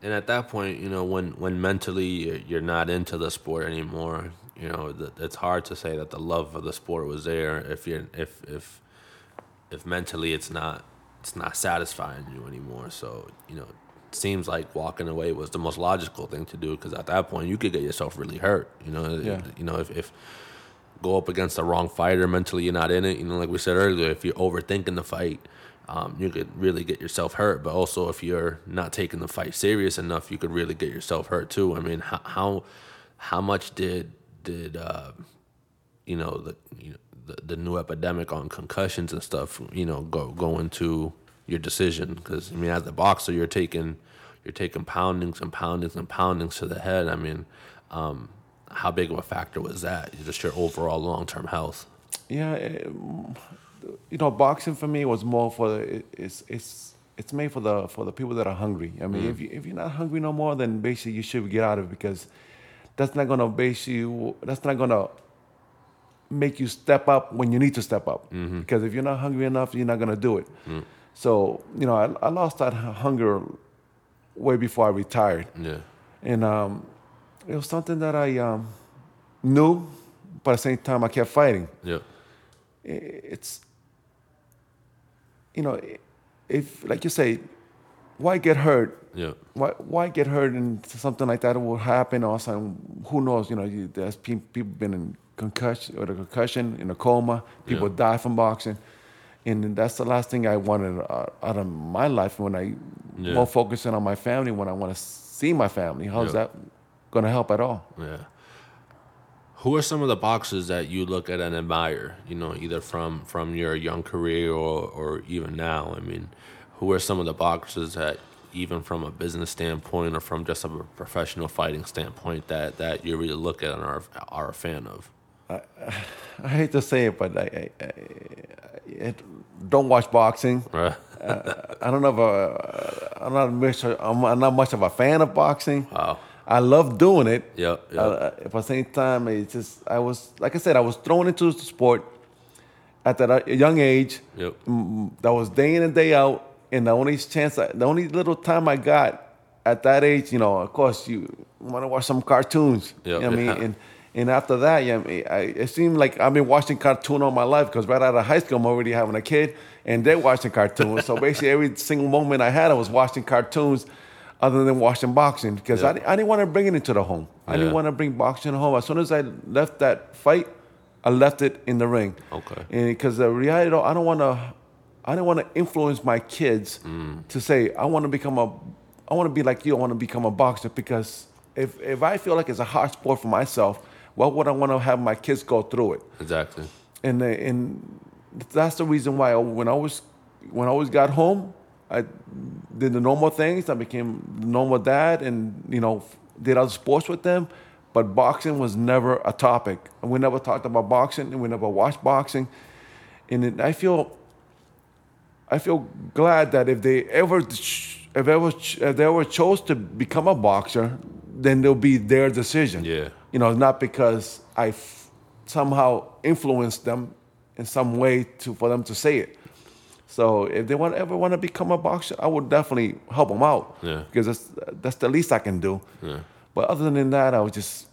And at that point, you know, when when mentally you're, not into the sport anymore, you know, it's hard to say that the love of the sport was there if you're if if if mentally it's not it's not satisfying you anymore. So you know, it seems like walking away was the most logical thing to do because at that point you could get yourself really hurt. You know, Yeah. you know if if go up against the wrong fighter mentally you're not in it you know like we said earlier if you're overthinking the fight um, you could really get yourself hurt but also if you're not taking the fight serious enough you could really get yourself hurt too i mean how how, how much did did uh, you know the you know the, the new epidemic on concussions and stuff you know go go into your decision because i mean as a boxer you're taking you're taking poundings and poundings and poundings to the head i mean um, how big of a factor was that just your overall long-term health Yeah, um, you know, boxing for me was more for the, it's it's it's made for the for the people that are hungry. I mean, if you if you're not hungry no more, then basically you should get out of it because that's not gonna base you. That's not gonna make you step up when you need to step up. Because if you're not hungry enough, you're not gonna do it. So you know, I, I lost that hunger way before I retired yeah and um, it was something that I um, knew, but at the same time I kept fighting. yeah I- It's, you know, if like you say, why get hurt? yeah Why why get hurt and something like that will happen or something? Who knows? You know, you, there's pe- people been in concussion or the concussion in a coma. People Yeah. die from boxing, and that's the last thing I wanted uh, out of my life when I Yeah. more focusing on my family when I want to see my family. How's Yeah. that going to help at all? Yeah. Who are some of the boxers that you look at and admire? You know, either from from your young career or or even now. I mean, who are some of the boxers that, even from a business standpoint or from just a professional fighting standpoint, that that you really look at and are are a fan of? I hate to say it, but I, I, I, I don't watch boxing. Right. I don't know if uh, I'm not much. I'm, I'm not much of a fan of boxing. Wow. I love doing it. Yep. Uh, at the same time, it's just I was like I said, I was thrown into the sport at that uh, young age. Yep. Mm, That was day in and day out, and the only chance, I, the only little time I got at that age, you know, of course, you want to watch some cartoons. Yep, You know what I yeah. mean, and and after that, yeah, I it seemed like I've been watching cartoon all my life because right out of high school, I'm already having a kid, and they're watching cartoons. so basically, every single moment I had, I was watching cartoons, other than watching boxing because Yeah. I, I didn't want to bring it into the home. I Yeah. didn't want to bring boxing home. As soon as I left that fight, I left it in the ring. Okay. And because the reality, I don't want to, I don't want to influence my kids Mm. to say I want to become a, I want to be like you. I want to become a boxer because if if I feel like it's a hard sport for myself, why would I want to have my kids go through it? Exactly. and and that's the reason why when I was when I always got home, I did the normal things. I became the normal dad, and you know did other sports with them. But boxing was never a topic. We never talked about boxing, and we never watched boxing. And it, I feel I feel glad that if they ever if ever if they ever chose to become a boxer, then it'll be their decision. Yeah. You know, not because I f- somehow influenced them in some way to for them to say it. So if they want ever want to become a boxer, I would definitely help them out. Yeah. Because that's that's the least I can do. Yeah. But other than that, I would just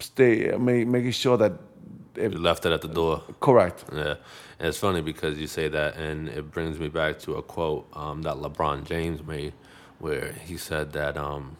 stay ma- making sure that if You left it at the door. correct. Yeah, and it's funny because you say that, and it brings me back to a quote um, that LeBron James made, where he said that, um,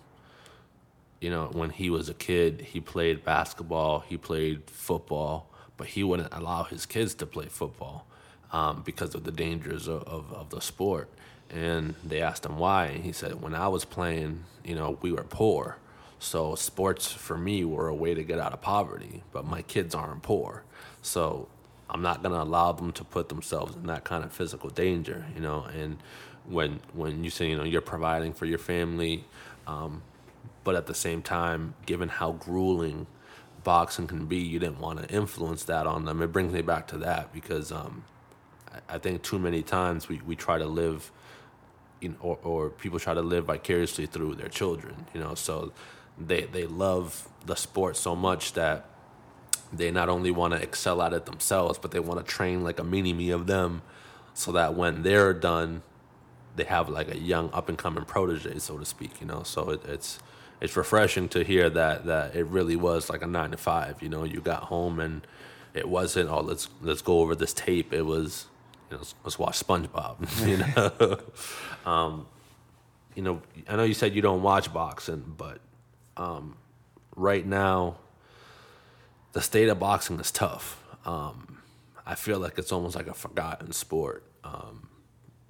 you know, when he was a kid, he played basketball, he played football, but he wouldn't allow his kids to play football um, because of the dangers of, of, of the sport. And they asked him why, and he said, "When I was playing, you know, we were poor." So sports for me were a way to get out of poverty, but my kids aren't poor. So I'm not gonna allow them to put themselves in that kind of physical danger, you know. And when when you say you know you're providing for your family, um, but at the same time, given how grueling boxing can be, you didn't want to influence that on them. It brings me back to that because um, I, think too many times we, we try to live or, or people try to live vicariously through their children, you know, so they, they love the sport so much that they not only want to excel at it themselves, but they want to train like a mini me of them so that when they're done, they have like a young up and coming protege, so to speak, you know, so it, it's, it's refreshing to hear that, that it really was like a nine to five, you know, you got home and it wasn't, oh, let's, let's go over this tape. It was, you know, let's, let's watch SpongeBob, you know? um, you know, I know you said you don't watch boxing, but um, right now, the state of boxing is tough. Um, I feel like it's almost like a forgotten sport. Um,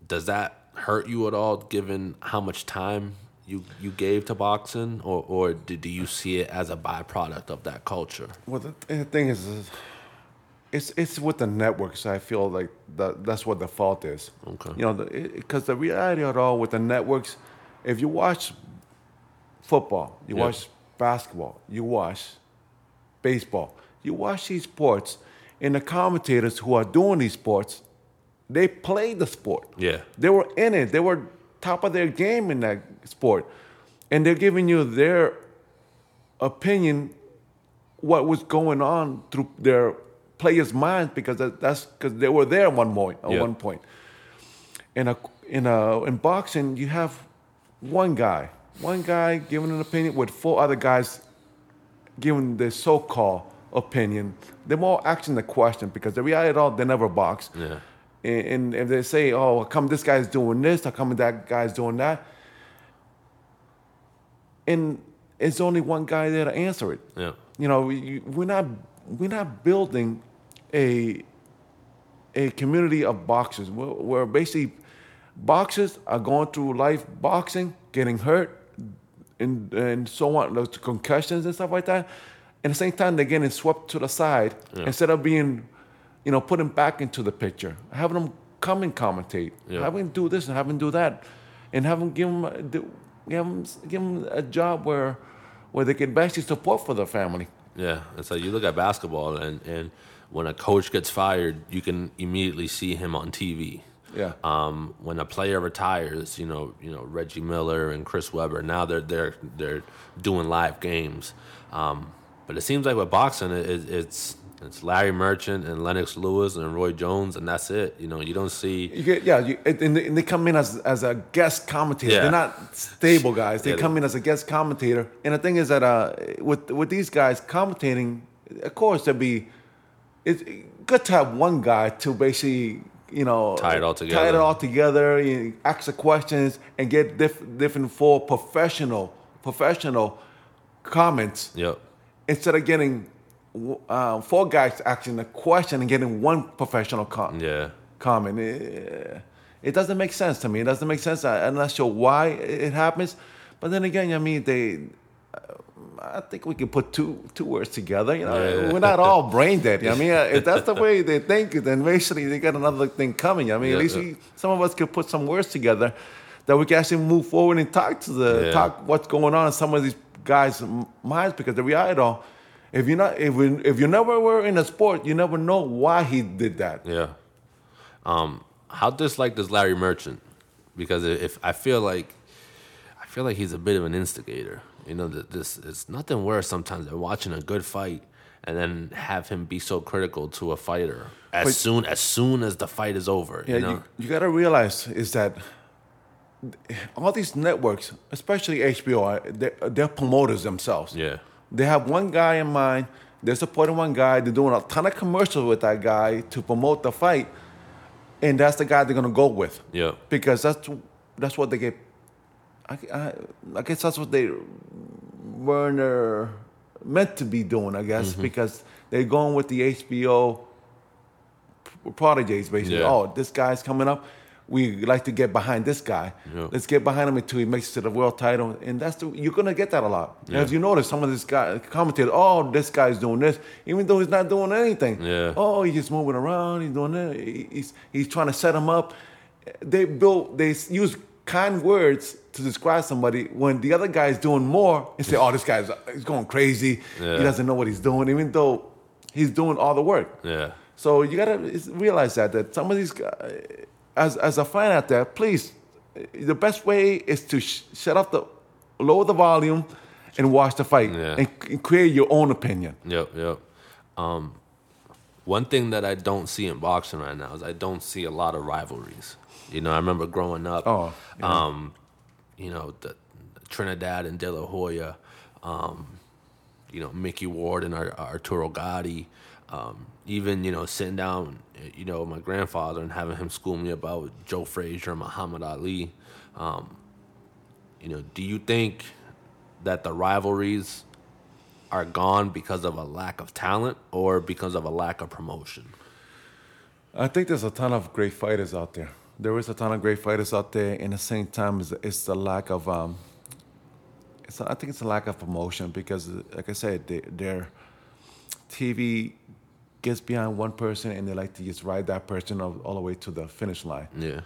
does that hurt you at all, given how much time you, you gave to boxing, or or do, do you see it as a byproduct of that culture? Well, the, the thing is, is, it's it's with the networks. I feel like that that's what the fault is. Okay. You know, because the, reality of it all with the networks, if you watch football, you Yeah. watch basketball, you watch baseball, you watch these sports, and the commentators who are doing these sports, they play the sport. Yeah. They were in it. They were top of their game in that sport. And they're giving you their opinion what was going on through their players' minds because that, that's because they were there at one point. At Yeah. one point, in a in a in boxing, you have one guy, one guy giving an opinion with four other guys giving their so-called opinion. They're more asking the question because the reality of it all, they never box. Yeah. And, and if they say, "Oh, how come this guy's doing this? How come that guy's doing that?" and it's only one guy there to answer it. Yeah. You know, we're not we're not building a a community of boxers where, where basically boxers are going through life boxing, getting hurt, and and so on, like concussions and stuff like that. And at the same time, they're getting swept to the side instead of being, you know, put him back into the picture, having him come and commentate, Yeah. having them do this and having him do that, and have them give him, do, give them, give them a job where, where they can actually support for their family. Yeah, it's like you look at basketball, and, and when a coach gets fired, you can immediately see him on TV. Yeah. Um, when a player retires, you know, you know Reggie Miller and Chris Webber. Now they're they're they're doing live games. Um, but it seems like with boxing, it, it, it's it's Larry Merchant and Lennox Lewis and Roy Jones, and that's it. You know, you don't see. You get, yeah, you, and, they, and they come in as, as a guest commentator. Yeah. They're not stable guys. They Yeah, they- come in as a guest commentator. And the thing is that uh, with with these guys commentating, of course, there'd be it's good to have one guy to basically you know Tie it all together, tie it all together, you know, ask the questions, and get diff, different full professional professional comments Yep. instead of getting uh, four guys asking a question and getting one professional comment Yeah. comment. It, it doesn't make sense to me. It doesn't make sense. I, I'm not sure why it happens. But then again, I mean, they. uh, I think we can put two two words together. You know, Yeah. we're not all brain dead. I mean, if that's the way they think, then basically they got another thing coming. I mean, Yeah, at least we, some of us could put some words together that we can actually move forward and talk to the talk what's going on in some of these guys' minds. Because the reality, though, if you're not if we, if you never were in a sport, you never know why he did that. Yeah. Um, how disliked is Larry Merchant? Because if I feel like, I feel like he's a bit of an instigator. You know, that this it's nothing worse sometimes than watching a good fight and then have him be so critical to a fighter as But- soon as soon as the fight is over. Yeah, you you, you, got to realize is that all these networks, especially HBO, they're, they're promoters themselves. yeah. They have one guy in mind. They're supporting one guy. They're doing a ton of commercials with that guy to promote the fight, and that's the guy they're gonna go with. Yeah. Because that's that's what they get. I, I, I guess that's what they were meant to be doing. I guess Mm-hmm. because they're going with the HBO prodigies, basically. Yeah. Oh, this guy's coming up. We like to get behind this guy. Yeah. Let's get behind him until he makes it to the world title, and that's the, you're gonna get that a lot. Yeah. As you notice, some of this guy commentators, oh, this guy's doing this, even though he's not doing anything. Yeah. Oh, he's just moving around. He's doing that. He's he's trying to set him up. They build. They use kind words to describe somebody when the other guy is doing more and say, oh, this guy's he's going crazy. Yeah. He doesn't know what he's doing, even though he's doing all the work. Yeah. So you gotta realize that that some of these guys, as as a fan out there, please, the best way is to sh- shut off the, lower the volume, and watch the fight Yeah. and, and create your own opinion. Yep, yep. Um, one thing that I don't see in boxing right now is I don't see a lot of rivalries. You know, I remember growing up. Oh, yeah. um, you know, the, Trinidad and De La Hoya. Um, you know, Micky Ward and Ar- Arturo Gatti. Um, even you know, sitting down, you know, with my grandfather and having him school me about Joe Frazier, and Muhammad Ali. Um, you know, do you think that the rivalries are gone because of a lack of talent or because of a lack of promotion? I think there's a ton of great fighters out there. There is a ton of great fighters out there. In the same time, it's, it's the lack of. Um, it's I think it's a lack of promotion because, like I said, they, their TV gets behind one person and they like to just ride that person all, all the way to the finish line. Yeah.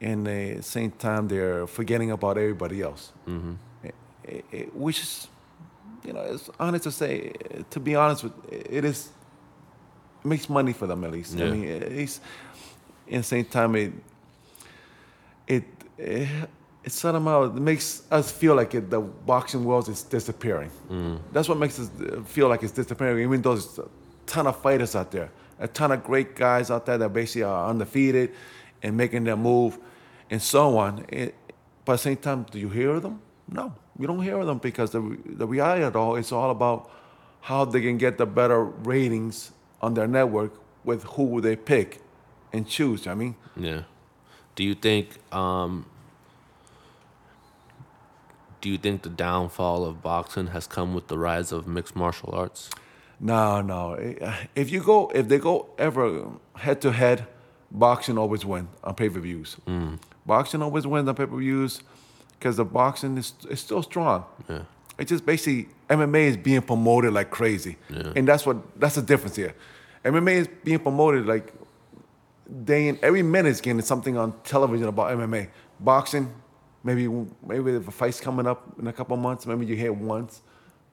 And at the same time, they're forgetting about everybody else. Mm-hmm. It, it, which is, you know, it's honest to say, to be honest with, it is it makes money for them at least. Yeah. I mean, it's in the same time it it it, it somehow it makes us feel like it, the boxing world is disappearing. Mm. That's what makes us feel like it's disappearing. Even though a ton of fighters out there, a ton of great guys out there that basically are undefeated and making their move and so on. It, but at the same time, do you hear them? No, you don't hear them because the the reality of it all is all about how they can get the better ratings on their network with who they pick and choose. I mean, Yeah. Do you think um do you think the downfall of boxing has come with the rise of mixed martial arts? No, no. If you go, if they go ever head to head, boxing always wins on pay per views. Mm. Boxing always wins on pay per views because the boxing is, is still strong. Yeah. It's just basically MMA is being promoted like crazy, and that's what that's the difference here. MMA is being promoted like day in every minute is getting something on television about MMA. Boxing, maybe maybe if a fight's coming up in a couple months, maybe you hear once,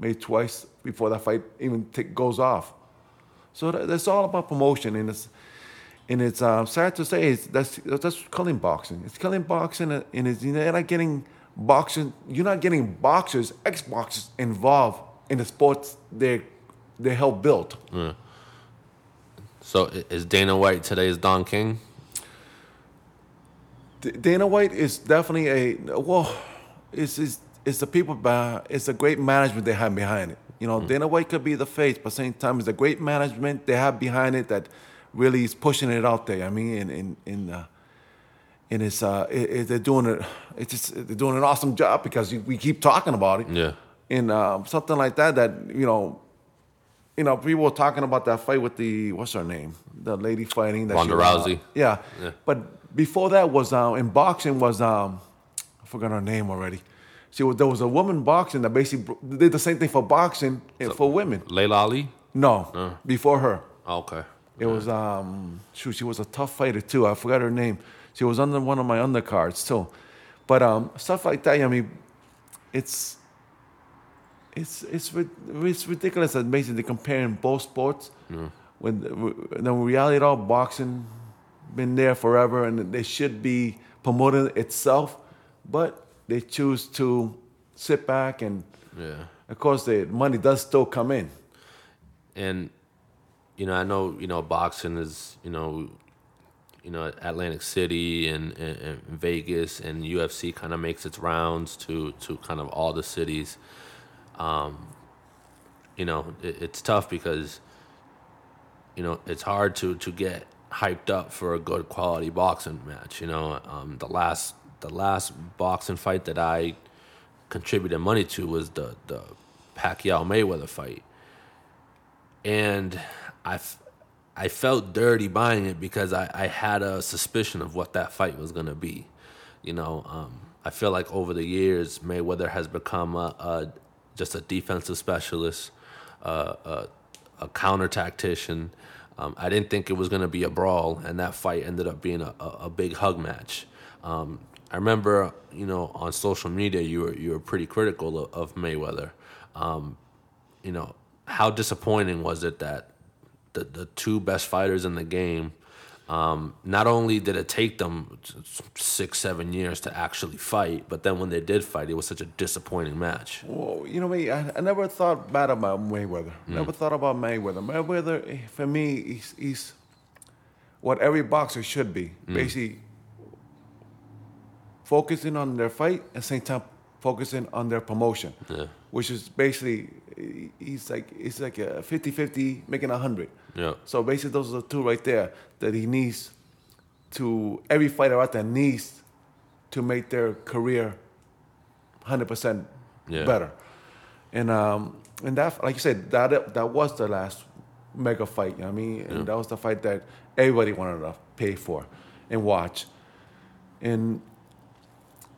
maybe twice before that fight even take, goes off. So that, that's all about promotion, and it's and it's uh, sad to say it's, that's that's killing boxing. It's killing boxing, and and it's, you're not getting boxing. You're not getting boxers, ex boxers involved in the sports they they help build. So i- is Dana White today's Don King? D- Dana White is definitely a well. It's it's, it's the people behind. It's a great management they have behind it. You know, Dana White could be the face, but same time, it's a great management they have behind it that really is pushing it out there. I mean, in in in. Uh, and it's uh, it, it, they're doing it. It's just they're doing an awesome job because you, we keep talking about it. Yeah. And um, something like that, that you know, you know, people were talking about that fight with the what's her name, the lady fighting that Ronda. Rousey. Yeah. Yeah. But before that was um, in boxing was um, I forgot her name already. She was, there was a woman boxing that basically did the same thing for boxing and for women. Laila Ali? No, before her. Oh, okay. It was um shoot, she was a tough fighter too. I forgot her name. She was under one of my undercards too. But um stuff like that, I mean, it's it's it's it's ridiculous that basically comparing both sports. When when in reality, all boxing been there forever, and they should be promoting itself, but they choose to sit back and. Yeah. Of course, the money does still come in. and you know, I know you know boxing is you know, you know Atlantic City and, and, and Vegas and UFC kind of makes its rounds to to kind of all the cities. Um, you know, it, it's tough because you know it's hard to to get hyped up for a good quality boxing match. You know, um, the last the last boxing fight that I contributed money to was the the Pacquiao Mayweather fight and I I felt dirty buying it because I, I had a suspicion of what that fight was to be. You know, um, I feel like over the years, Mayweather has become a, a just a defensive specialist, uh, a, a counter tactician. Um, I didn't think it was going to be a brawl, and that fight ended up being a, a, a big hug match. Um, I remember, you know, on social media, you were you were pretty critical of, of Mayweather. Um, you know, how disappointing was it that the, the two best fighters in the game, um, not only did it take them six, seven years to actually fight, but then when they did fight, it was such a disappointing match. Well, you know me, I, I never thought bad about Mayweather. Never thought about Mayweather. Mayweather, eh, for me, he's, he's what every boxer should be. Basically, focusing on their fight and same time focusing on their promotion. Yeah. Which is basically, he's like, it's like a 50-50 making a 100. Yeah. So basically, those are the two right there that he needs to, every fighter out there needs to make their career 100% Yeah. better. And um, and that, like you said, that that was the last mega fight. You know what I mean, and that was the fight that everybody wanted to pay for and watch. And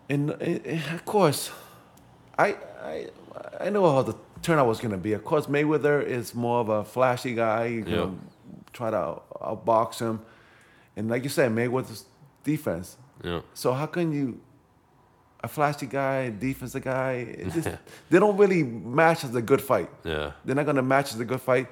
and, and of course, I I I know how the turnout was going to be. Of course, Mayweather is more of a flashy guy. You Yeah. know, try to outbox him, and like you said, Mayweather's defense. Yeah. So how can you, a flashy guy, defensive guy, just, they don't really match as a good fight. Yeah. They're not going to match as a good fight.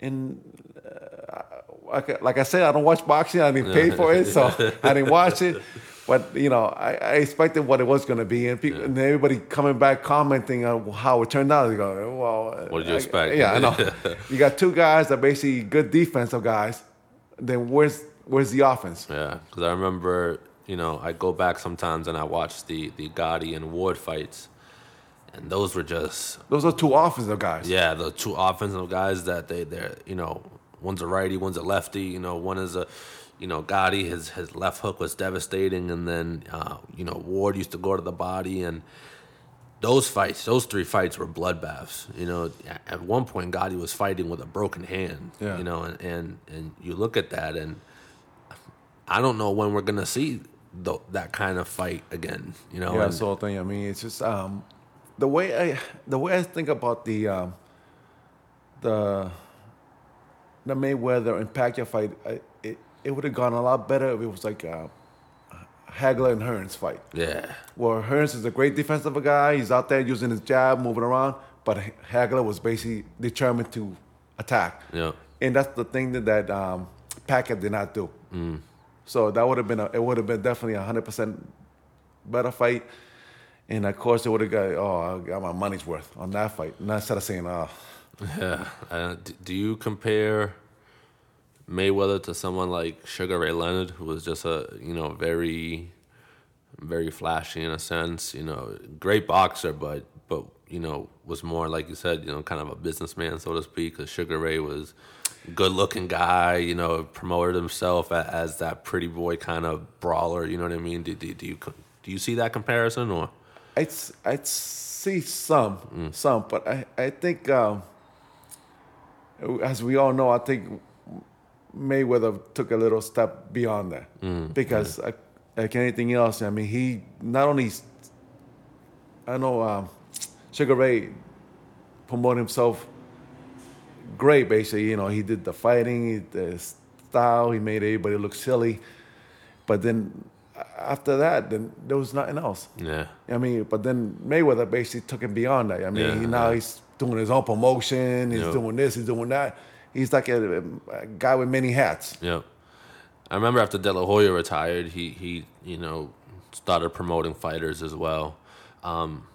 And uh, like, like I said, I don't watch boxing. I didn't pay for it, so I didn't watch it. But you know, I, I expected what it was going to be, and people, and everybody coming back commenting on how it turned out. They go, "Well, uh, What did you I- expect?" Yeah, I know. you got two guys that basically good defensive guys. Then where's where's the offense? Yeah, because I remember, you know, I go back sometimes and I watch the the Gatti and Ward fights, and those were just Those are two offensive guys. yeah, the two offensive guys that they they're you know one's a righty, one's a lefty. You know, one is a you know Gatti his his left hook was devastating, and then uh, you know Ward used to go to the body and. Those fights, those three fights were bloodbaths. You know, at- one point, Gatti was fighting with a broken hand. Yeah. You know, and, and and you look at that, and I don't know when we're gonna see th- that kind of fight again. You know, Yeah, and- sort of thing. I mean, it's just um, the way I the way I think about the um, the the Mayweather and Pacquiao fight. I, it would have gone a lot better if it was like uh, Hagler and Hearns fight. yeah, Where Hearns is a great defensive guy. He's out there using his jab, moving around. But Hagler was basically determined to attack. yeah, And that's the thing that, that um, Pacquiao did not do. So that would have been a, it would have been definitely a hundred percent better fight. And of course, it would have got oh I got my money's worth on that fight. And instead of saying oh yeah. Uh, do you compare Mayweather to someone like Sugar Ray Leonard, who was just a you know very, very flashy in a sense, you know, great boxer, but but you know was more like you said, you know, kind of a businessman, so to speak. Because Sugar Ray was good looking guy, you know, promoted himself a- as that pretty boy kind of brawler. You know what I mean? Do, do, do you do you see that comparison or? I'd I'd see some some, but I I think um, as we all know, I think Mayweather took a little step beyond that because like, like anything else, I mean, he not only I know um, Sugar Ray promoted himself great. Basically, you know, he did the fighting, the style. He made everybody look silly. But then after that, then there was nothing else. Yeah, I mean, but then Mayweather basically took him beyond that. I mean, Yeah, he, now yeah. he's doing his own promotion. He's Yeah. doing this. He's doing that. He's like a, a guy with many hats. yeah. I remember after De La Hoya retired, he he you know started promoting fighters as well. Um,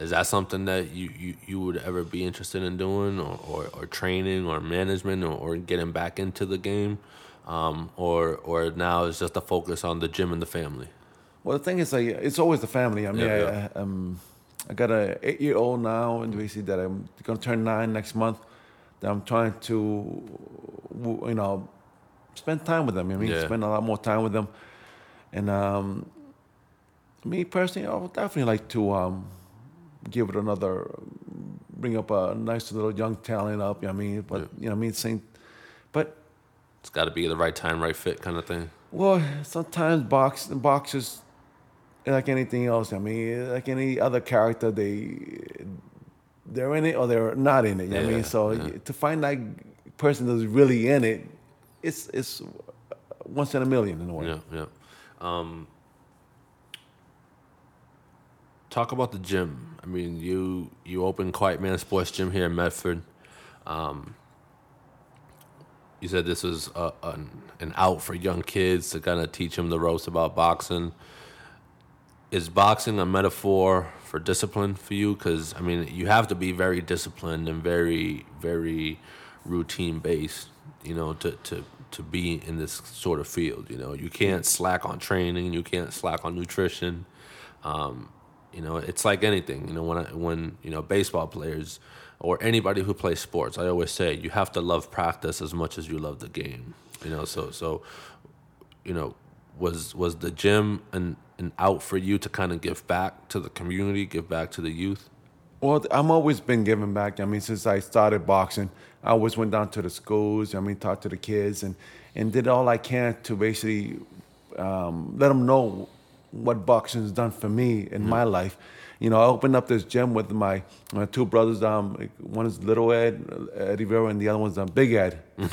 is that something that you, you, you would ever be interested in doing, or, or, or training, or management, or, or getting back into the game, um, or or now it's just a focus on the gym and the family? Well, the thing is, like, it's always the family. I mean, Yeah, I, yeah. I, um, I got a eight year old now, and basically that I'm gonna turn nine next month. That I'm trying to, you know, spend time with them. I mean, Yeah. spend a lot more time with them. And um, me personally, I would definitely like to um, give it another, bring up a nice little young talent up. You know I mean, but you know, I mean, same, but It's got to be the right time, right fit kind of thing. well, sometimes box boxers, like anything else. I mean, like any other character, they they're in it or they're not in it. You know what I mean, so yeah. to find that person that's really in it, it's it's once in a million in a way. Yeah, yeah. Um, talk about the gym. I mean, you you opened Quietman Sports Gym here in Medford. Um, you said this was a, an, an out for young kids to kind of teach them the ropes about boxing. Is boxing a metaphor for discipline for you? Because I mean, you have to be very disciplined and very, very routine based, you know, to to to be in this sort of field. You know, you can't slack on training, you can't slack on nutrition. Um, you know, it's like anything. You know, when I, when you know baseball players or anybody who plays sports, I always say you have to love practice as much as you love the game. You know, so so you know, was was the gym an an out for you to kind of give back to the community, give back to the youth? Well, I'm always been giving back. I mean, since I started boxing, I always went down to the schools. I mean, talked to the kids and and did all I can to basically um, let them know what boxing has done for me in my life. You know, I opened up this gym with my, my two brothers. Um, one is Little Ed, Ed Rivera, and the other one's um, Big Ed.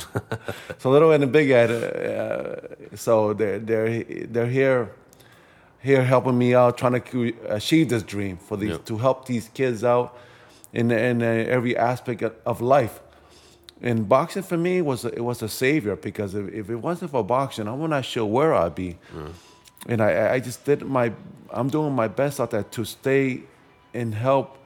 so Little Ed and Big Ed. Uh, so they're they're they're here here helping me out, trying to achieve this dream for these Yep. to help these kids out in in uh, every aspect of, life. And boxing for me was a, it was a savior because if, if it wasn't for boxing, I'm not sure where I'd be. And I, I just did my I'm doing my best out there to stay and help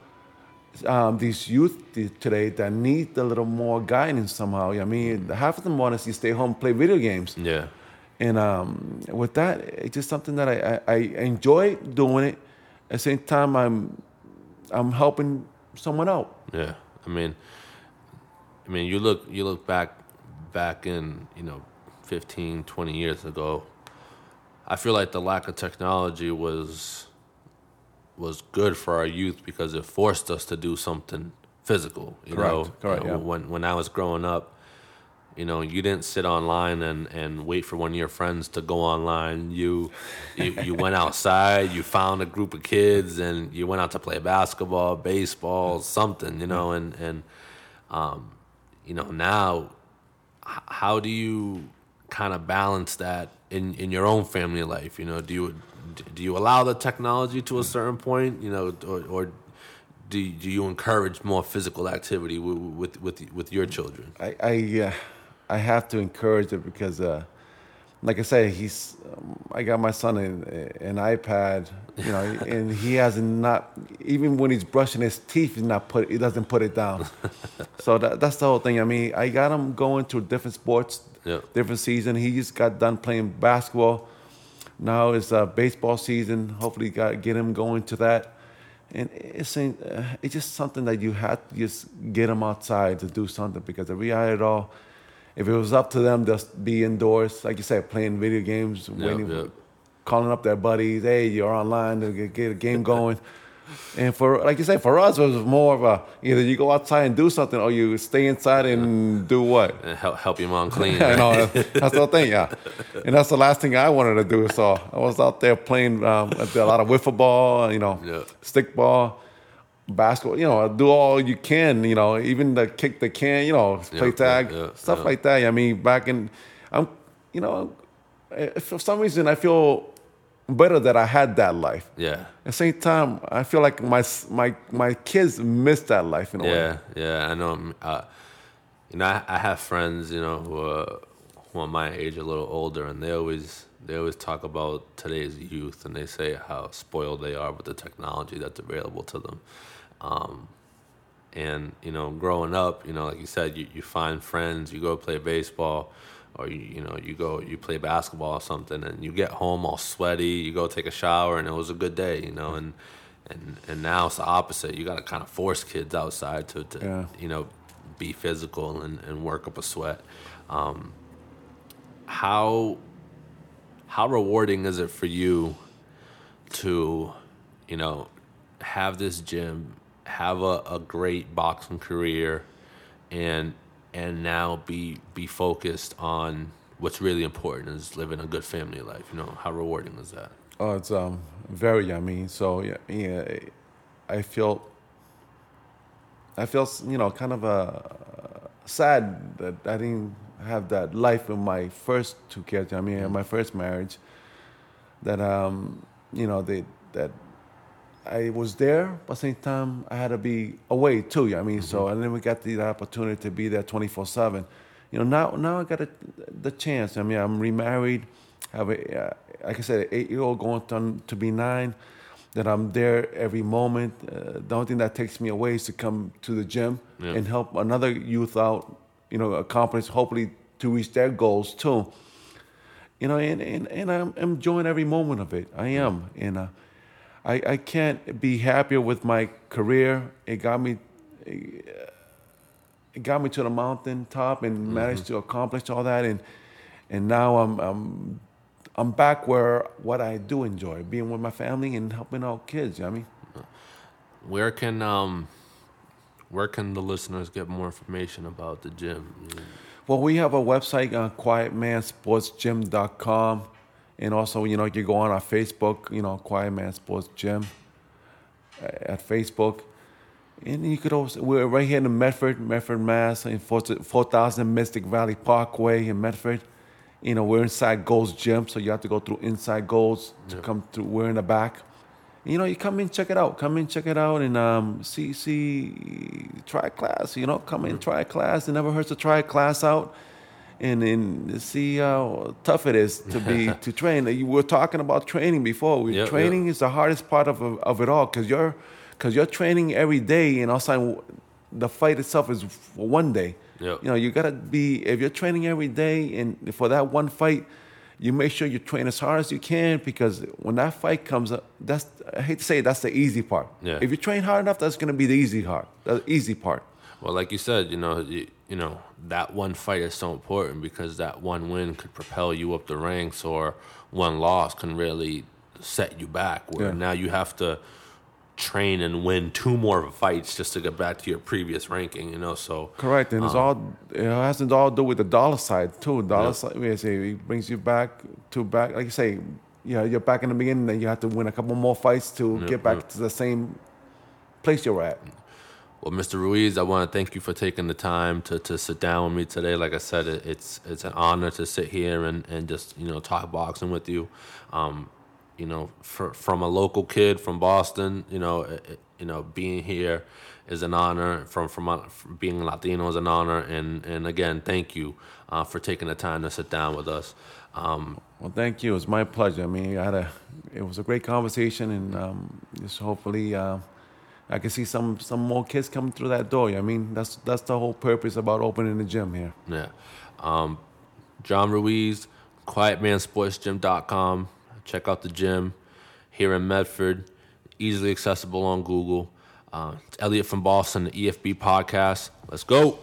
um, these youth today that need a little more guidance somehow. I mean, half of them want to see stay home play video games. Yeah, And um, with that, it's just something that I, I, I enjoy doing it. At the same time, I'm I'm helping someone out. yeah. I mean, I mean, you look you look back back in you know 15, 20 years ago. I feel like the lack of technology was was good for our youth because it forced us to do something physical. You Correct, know, correct, You know, yeah. when when I was growing up, You know, you didn't sit online and, and wait for one of your friends to go online. You, you you went outside. You found a group of kids, and you went out to play basketball, baseball, something. You know, and and um, you know now, how do you kind of balance that in in your own family life? You know, do you do you allow the technology to a certain point? You know, or, or do do you encourage more physical activity with with with, with your children? I I, uh, I have to encourage it because, uh, like I say, he's. Um, I got my son an, an iPad, you know, and he has not even when he's brushing his teeth, he's not put. He doesn't put it down. so that, that's the whole thing. I mean, I got him going to different sports, Yeah. different season. He just got done playing basketball. Now it's uh, baseball season. Hopefully, got get him going to that. And it's uh, it's just something that you have to just get them outside to do something because the reality it all, if it was up to them, just be indoors, like you said, playing video games, waiting, yeah. calling up their buddies, hey, you're online to get, get a game going. And for like you said, for us, it was more of a either you go outside and do something, or you stay inside and do what. And help help your mom clean. Right? know that's the thing, yeah. And that's the last thing I wanted to do. So I was out there playing um, a lot of wiffle ball, you know, Yeah. stick ball, basketball. You know, do all you can. You know, even the kick the can. You know, play Yeah, tag, yeah, stuff like that. I mean, back in, I'm, you know, eh, for some reason I feel better that I had that life. Yeah. At the same time, I feel like my my my kids miss that life in a way. Yeah, yeah, I know. um, Uh, you know, I, I have friends, you know, who are, who are my age, a little older, and they always they always talk about today's youth, and they say how spoiled they are with the technology that's available to them. Um, and you know, growing up, you know, like you said, you, you find friends, you go play baseball, or you you know, you go you play basketball or something, and you get home all sweaty. You go take a shower, and it was a good day, you know, and and and now it's the opposite. You got to kind of force kids outside to, to Yeah. you know be physical and, and work up a sweat. Um, how how rewarding is it for you to you know have this gym, have a, a great boxing career, and and now be be focused on what's really important is living a good family life. You know how rewarding is that? Oh, it's um very. I mean, so yeah, yeah I feel. I feel you know kind of uh, sad that I didn't have that life in my first two kids. I mean, in my first marriage, that um you know they that I was there, but the same time I had to be away too. I mean, so and then we got the opportunity to be there twenty four seven. You know, now now I got a, the chance. I mean, I'm remarried, have a uh, like I said, an eight year old going to, to be nine. That I'm there every moment. Uh, the only thing that takes me away is to come to the gym Yeah. and help another youth out. You know, accomplish hopefully to reach their goals too you know, and, and, and I'm enjoying every moment of it. I am, and uh, I I can't be happier with my career. It got me, it got me to the mountain top and managed to accomplish all that, and and now I'm I'm I'm back where what I do enjoy, being with my family and helping out kids. You know what I mean. Where can um where can the listeners get more information about the gym? Well, we have a website on quietmansportsgym.com. And also, you know, you go on our Facebook, you know, Quietman Sports Gym uh, at Facebook. And you could also, we're right here in Medford, Medford, Mass, in 4000 Mystic Valley Parkway in Medford. You know, we're inside Gold's Gym, so you have to go through inside Gold's to Yeah. come through. We're in the back. You know, you come in, check it out. Come in, check it out, and um, see, see, try a class. You know, come in, try a class. It never hurts to try a class out, and and see how tough it is to be to train. You were talking about training before. We, Yep, training is the hardest part of of it all because you're because you're training every day, and also the fight itself is for one day. Yep. You know, you gotta be if you're training every day, and for that one fight, you make sure you train as hard as you can because when that fight comes up, that's I hate to say it, that's the easy part. Yeah. If you train hard enough, that's gonna be the easy part, the easy part. Well, like you said, you know, you, you know that one fight is so important because that one win could propel you up the ranks, or one loss can really set you back. Where Yeah. now you have to train and win two more fights just to get back to your previous ranking. You know, so Correct, and it's um, all it has to all do with the dollar side too. Dollar Yeah. side, we say, it brings you back to back, like you say, yeah, you're back in the beginning, then you have to win a couple more fights to get back to the same place you're at. Well, Mr. Ruiz, I want to thank you for taking the time to, to sit down with me today. Like I said, it, it's it's an honor to sit here and, and just you know talk boxing with you. Um, you know, for, from a local kid from Boston, you know, it, you know, being here is an honor. From from, from being Latino is an honor. And and again, thank you uh, for taking the time to sit down with us. Um, Well, thank you. It's my pleasure. I mean, I had a, it was a great conversation, and um, just hopefully, uh, I can see some some more kids coming through that door. I mean, that's that's the whole purpose about opening the gym here. Yeah. Um, John Ruiz, quietmansportsgym.com. Check out the gym here in Medford. Easily accessible on Google. Uh, it's Elliot from Boston, the EFB podcast. Let's go.